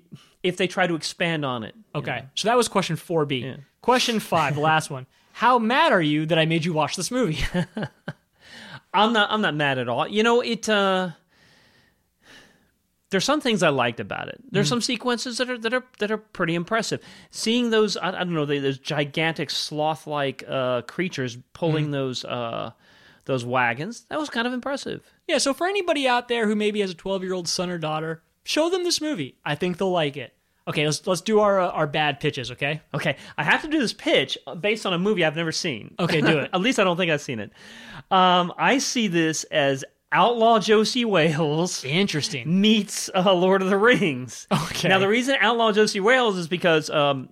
if they try to expand on it. you Okay, know. so that was question 4B. Yeah. Question 5, the last one. How mad are you that I made you watch this movie? I'm not. I'm not mad at all. You know, it. Uh, there's some things I liked about it. There's some sequences that are that are that are pretty impressive. Seeing those, I, I don't know, they, those gigantic sloth-like uh, creatures pulling those uh, those wagons. That was kind of impressive. yeah, so for anybody out there who maybe has a 12 year old son or daughter, show them this movie. I think they'll like it. Okay, let's let's do our uh, our bad pitches. Okay. Okay, I have to do this pitch based on a movie I've never seen. Okay, do it. At least I don't think I've seen it. Um, I see this as Outlaw Josey Wales Interesting. meets uh, Lord of the Rings. Okay. Now the reason Outlaw Josey Wales is because um,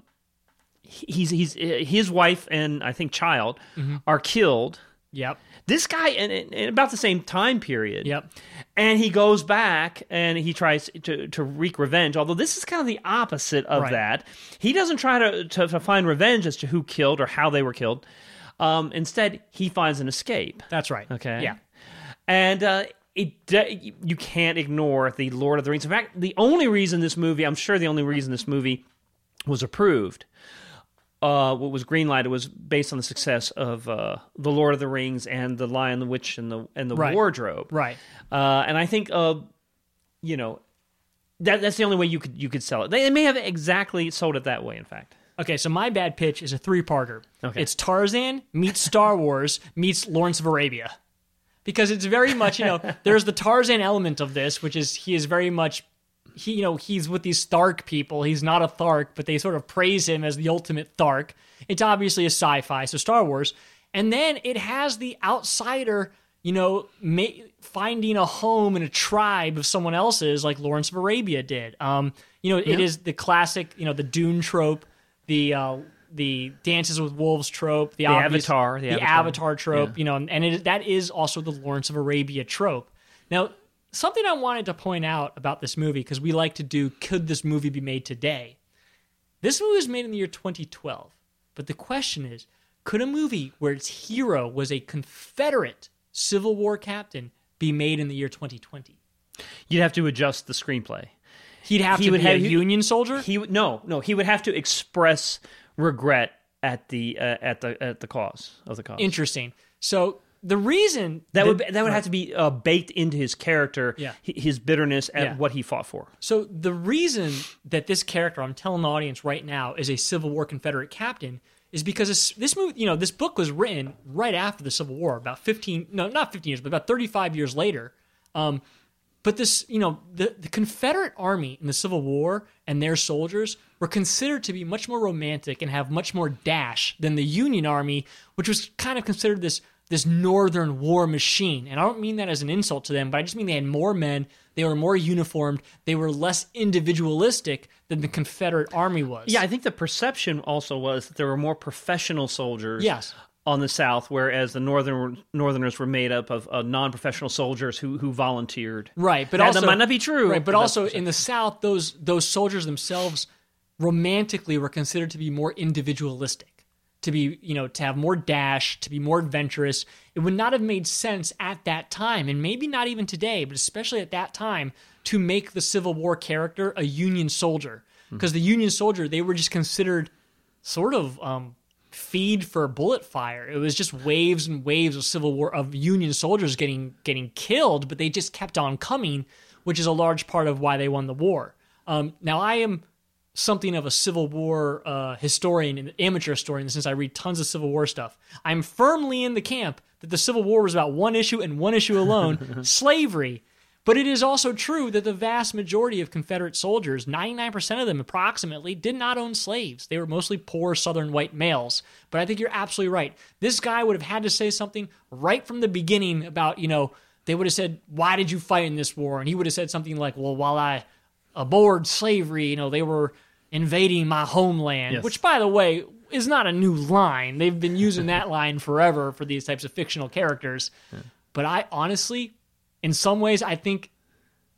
he's he's his wife and I think child Mm-hmm. are killed. Yep. This guy, in, in, about the same time period. Yep. And he goes back and he tries to, to wreak revenge. Although this is kind of the opposite of Right. that. He doesn't try to, to, to find revenge as to who killed or how they were killed. Um, instead, he finds an escape. That's right. Okay. Yeah. And uh, it de- you can't ignore the Lord of the Rings. In fact, the only reason this movie, I'm sure the only reason this movie was approved, uh, what was greenlighted was based on the success of uh, the Lord of the Rings and the Lion, the Witch, and the and the Right. Wardrobe. Right. Uh, and I think, uh, you know, that that's the only way you could you could sell it. They may have exactly sold it that way. In fact. Okay, so my bad pitch is a three parter. Okay. It's Tarzan meets Star Wars meets Lawrence of Arabia. Because it's very much, you know, there's the Tarzan element of this, which is he is very much he you know, he's with these Thark people. He's not a Thark, but they sort of praise him as the ultimate Thark. It's obviously a sci-fi, so Star Wars. And then it has the outsider, you know, ma- finding a home in a tribe of someone else's, like Lawrence of Arabia did. Um, you know, it is the classic, you know, the Dune trope, the uh, the Dances with Wolves trope, the, obvious- Avatar, the the, Avatar. Avatar trope, Yeah. you know, and it, that is also the Lawrence of Arabia trope. Now, something I wanted to point out about this movie because we like to do, could this movie be made today? This movie was made in the year 2012, but the question is, could a movie where its hero was a Confederate Civil War captain be made in the year 2020? You'd have to adjust the screenplay. He'd have He to would be have- a Union soldier. He would no, no. He would have to express regret at the uh, at the at the cause of the cause. Interesting. So the reason that would that would have to be uh, baked into his character. Yeah. his bitterness at Yeah. what he fought for. So the reason that this character, I'm telling the audience right now, is a Civil War Confederate captain is because this, this movie, you know, this book was written right after the Civil War, about 15, no, not 15 years, but about 35 years later. Um, but this, you know, the, the Confederate Army in the Civil War and their soldiers were considered to be much more romantic and have much more dash than the Union Army, which was kind of considered this this northern war machine. And I don't mean that as an insult to them, but I just mean they had more men, they were more uniformed, they were less individualistic than the Confederate Army was. Yeah, I think the perception also was that there were more professional soldiers. Yes. On the South, whereas the northern Northerners were made up of uh, non-professional soldiers who who volunteered. Right, but Now, also that might not be true. Right, but also in the South, those those soldiers themselves romantically were considered to be more individualistic, to be you know to have more dash, to be more adventurous. It would not have made sense at that time, and maybe not even today, but especially at that time, to make the Civil War character a Union soldier, because the Union soldier they were just considered sort of um, feed for bullet fire. It was just waves and waves of Civil War of Union soldiers getting getting killed, but they just kept on coming, which is a large part of why they won the war. Um, now I am something of a Civil War uh, historian and amateur historian since I read tons of Civil War stuff. I'm firmly in the camp that the Civil War was about one issue and one issue alone: slavery. But it is also true that the vast majority of Confederate soldiers, 99% of them approximately, did not own slaves. They were mostly poor Southern white males. But I think you're absolutely right. This guy would have had to say something right from the beginning about, you know, they would have said, Why did you fight in this war? And he would have said something like, Well, while I abhorred slavery, you know, they were invading my homeland, Yes. which, by the way, is not a new line. They've been using that line forever for these types of fictional characters. But I honestly, in some ways, I think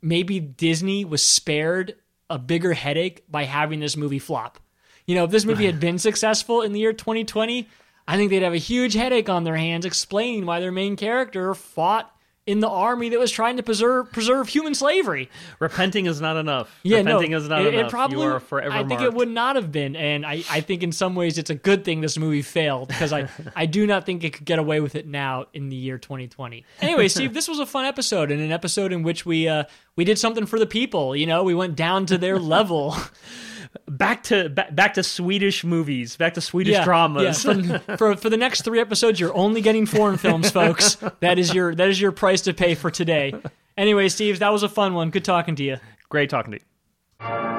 maybe Disney was spared a bigger headache by having this movie flop. You know, if this movie had been successful in the year 2020, I think they'd have a huge headache on their hands explaining why their main character fought in the army that was trying to preserve preserve human slavery. Repenting is not enough. Yeah, Repenting no, is not it, enough. It probably, you are forever I think marked. it would not have been, and I, I think in some ways it's a good thing this movie failed because I, I do not think it could get away with it now in the year 2020. Anyway, Steve, this was a fun episode and an episode in which we uh we did something for the people. You know, we went down to their level. Back to back, back to Swedish movies, back to Swedish yeah, dramas. Yeah. For, for for the next three episodes, you're only getting foreign films, folks. That is your that is your price to pay for today. Anyway, Steve, that was a fun one. Good talking to you. Great talking to you.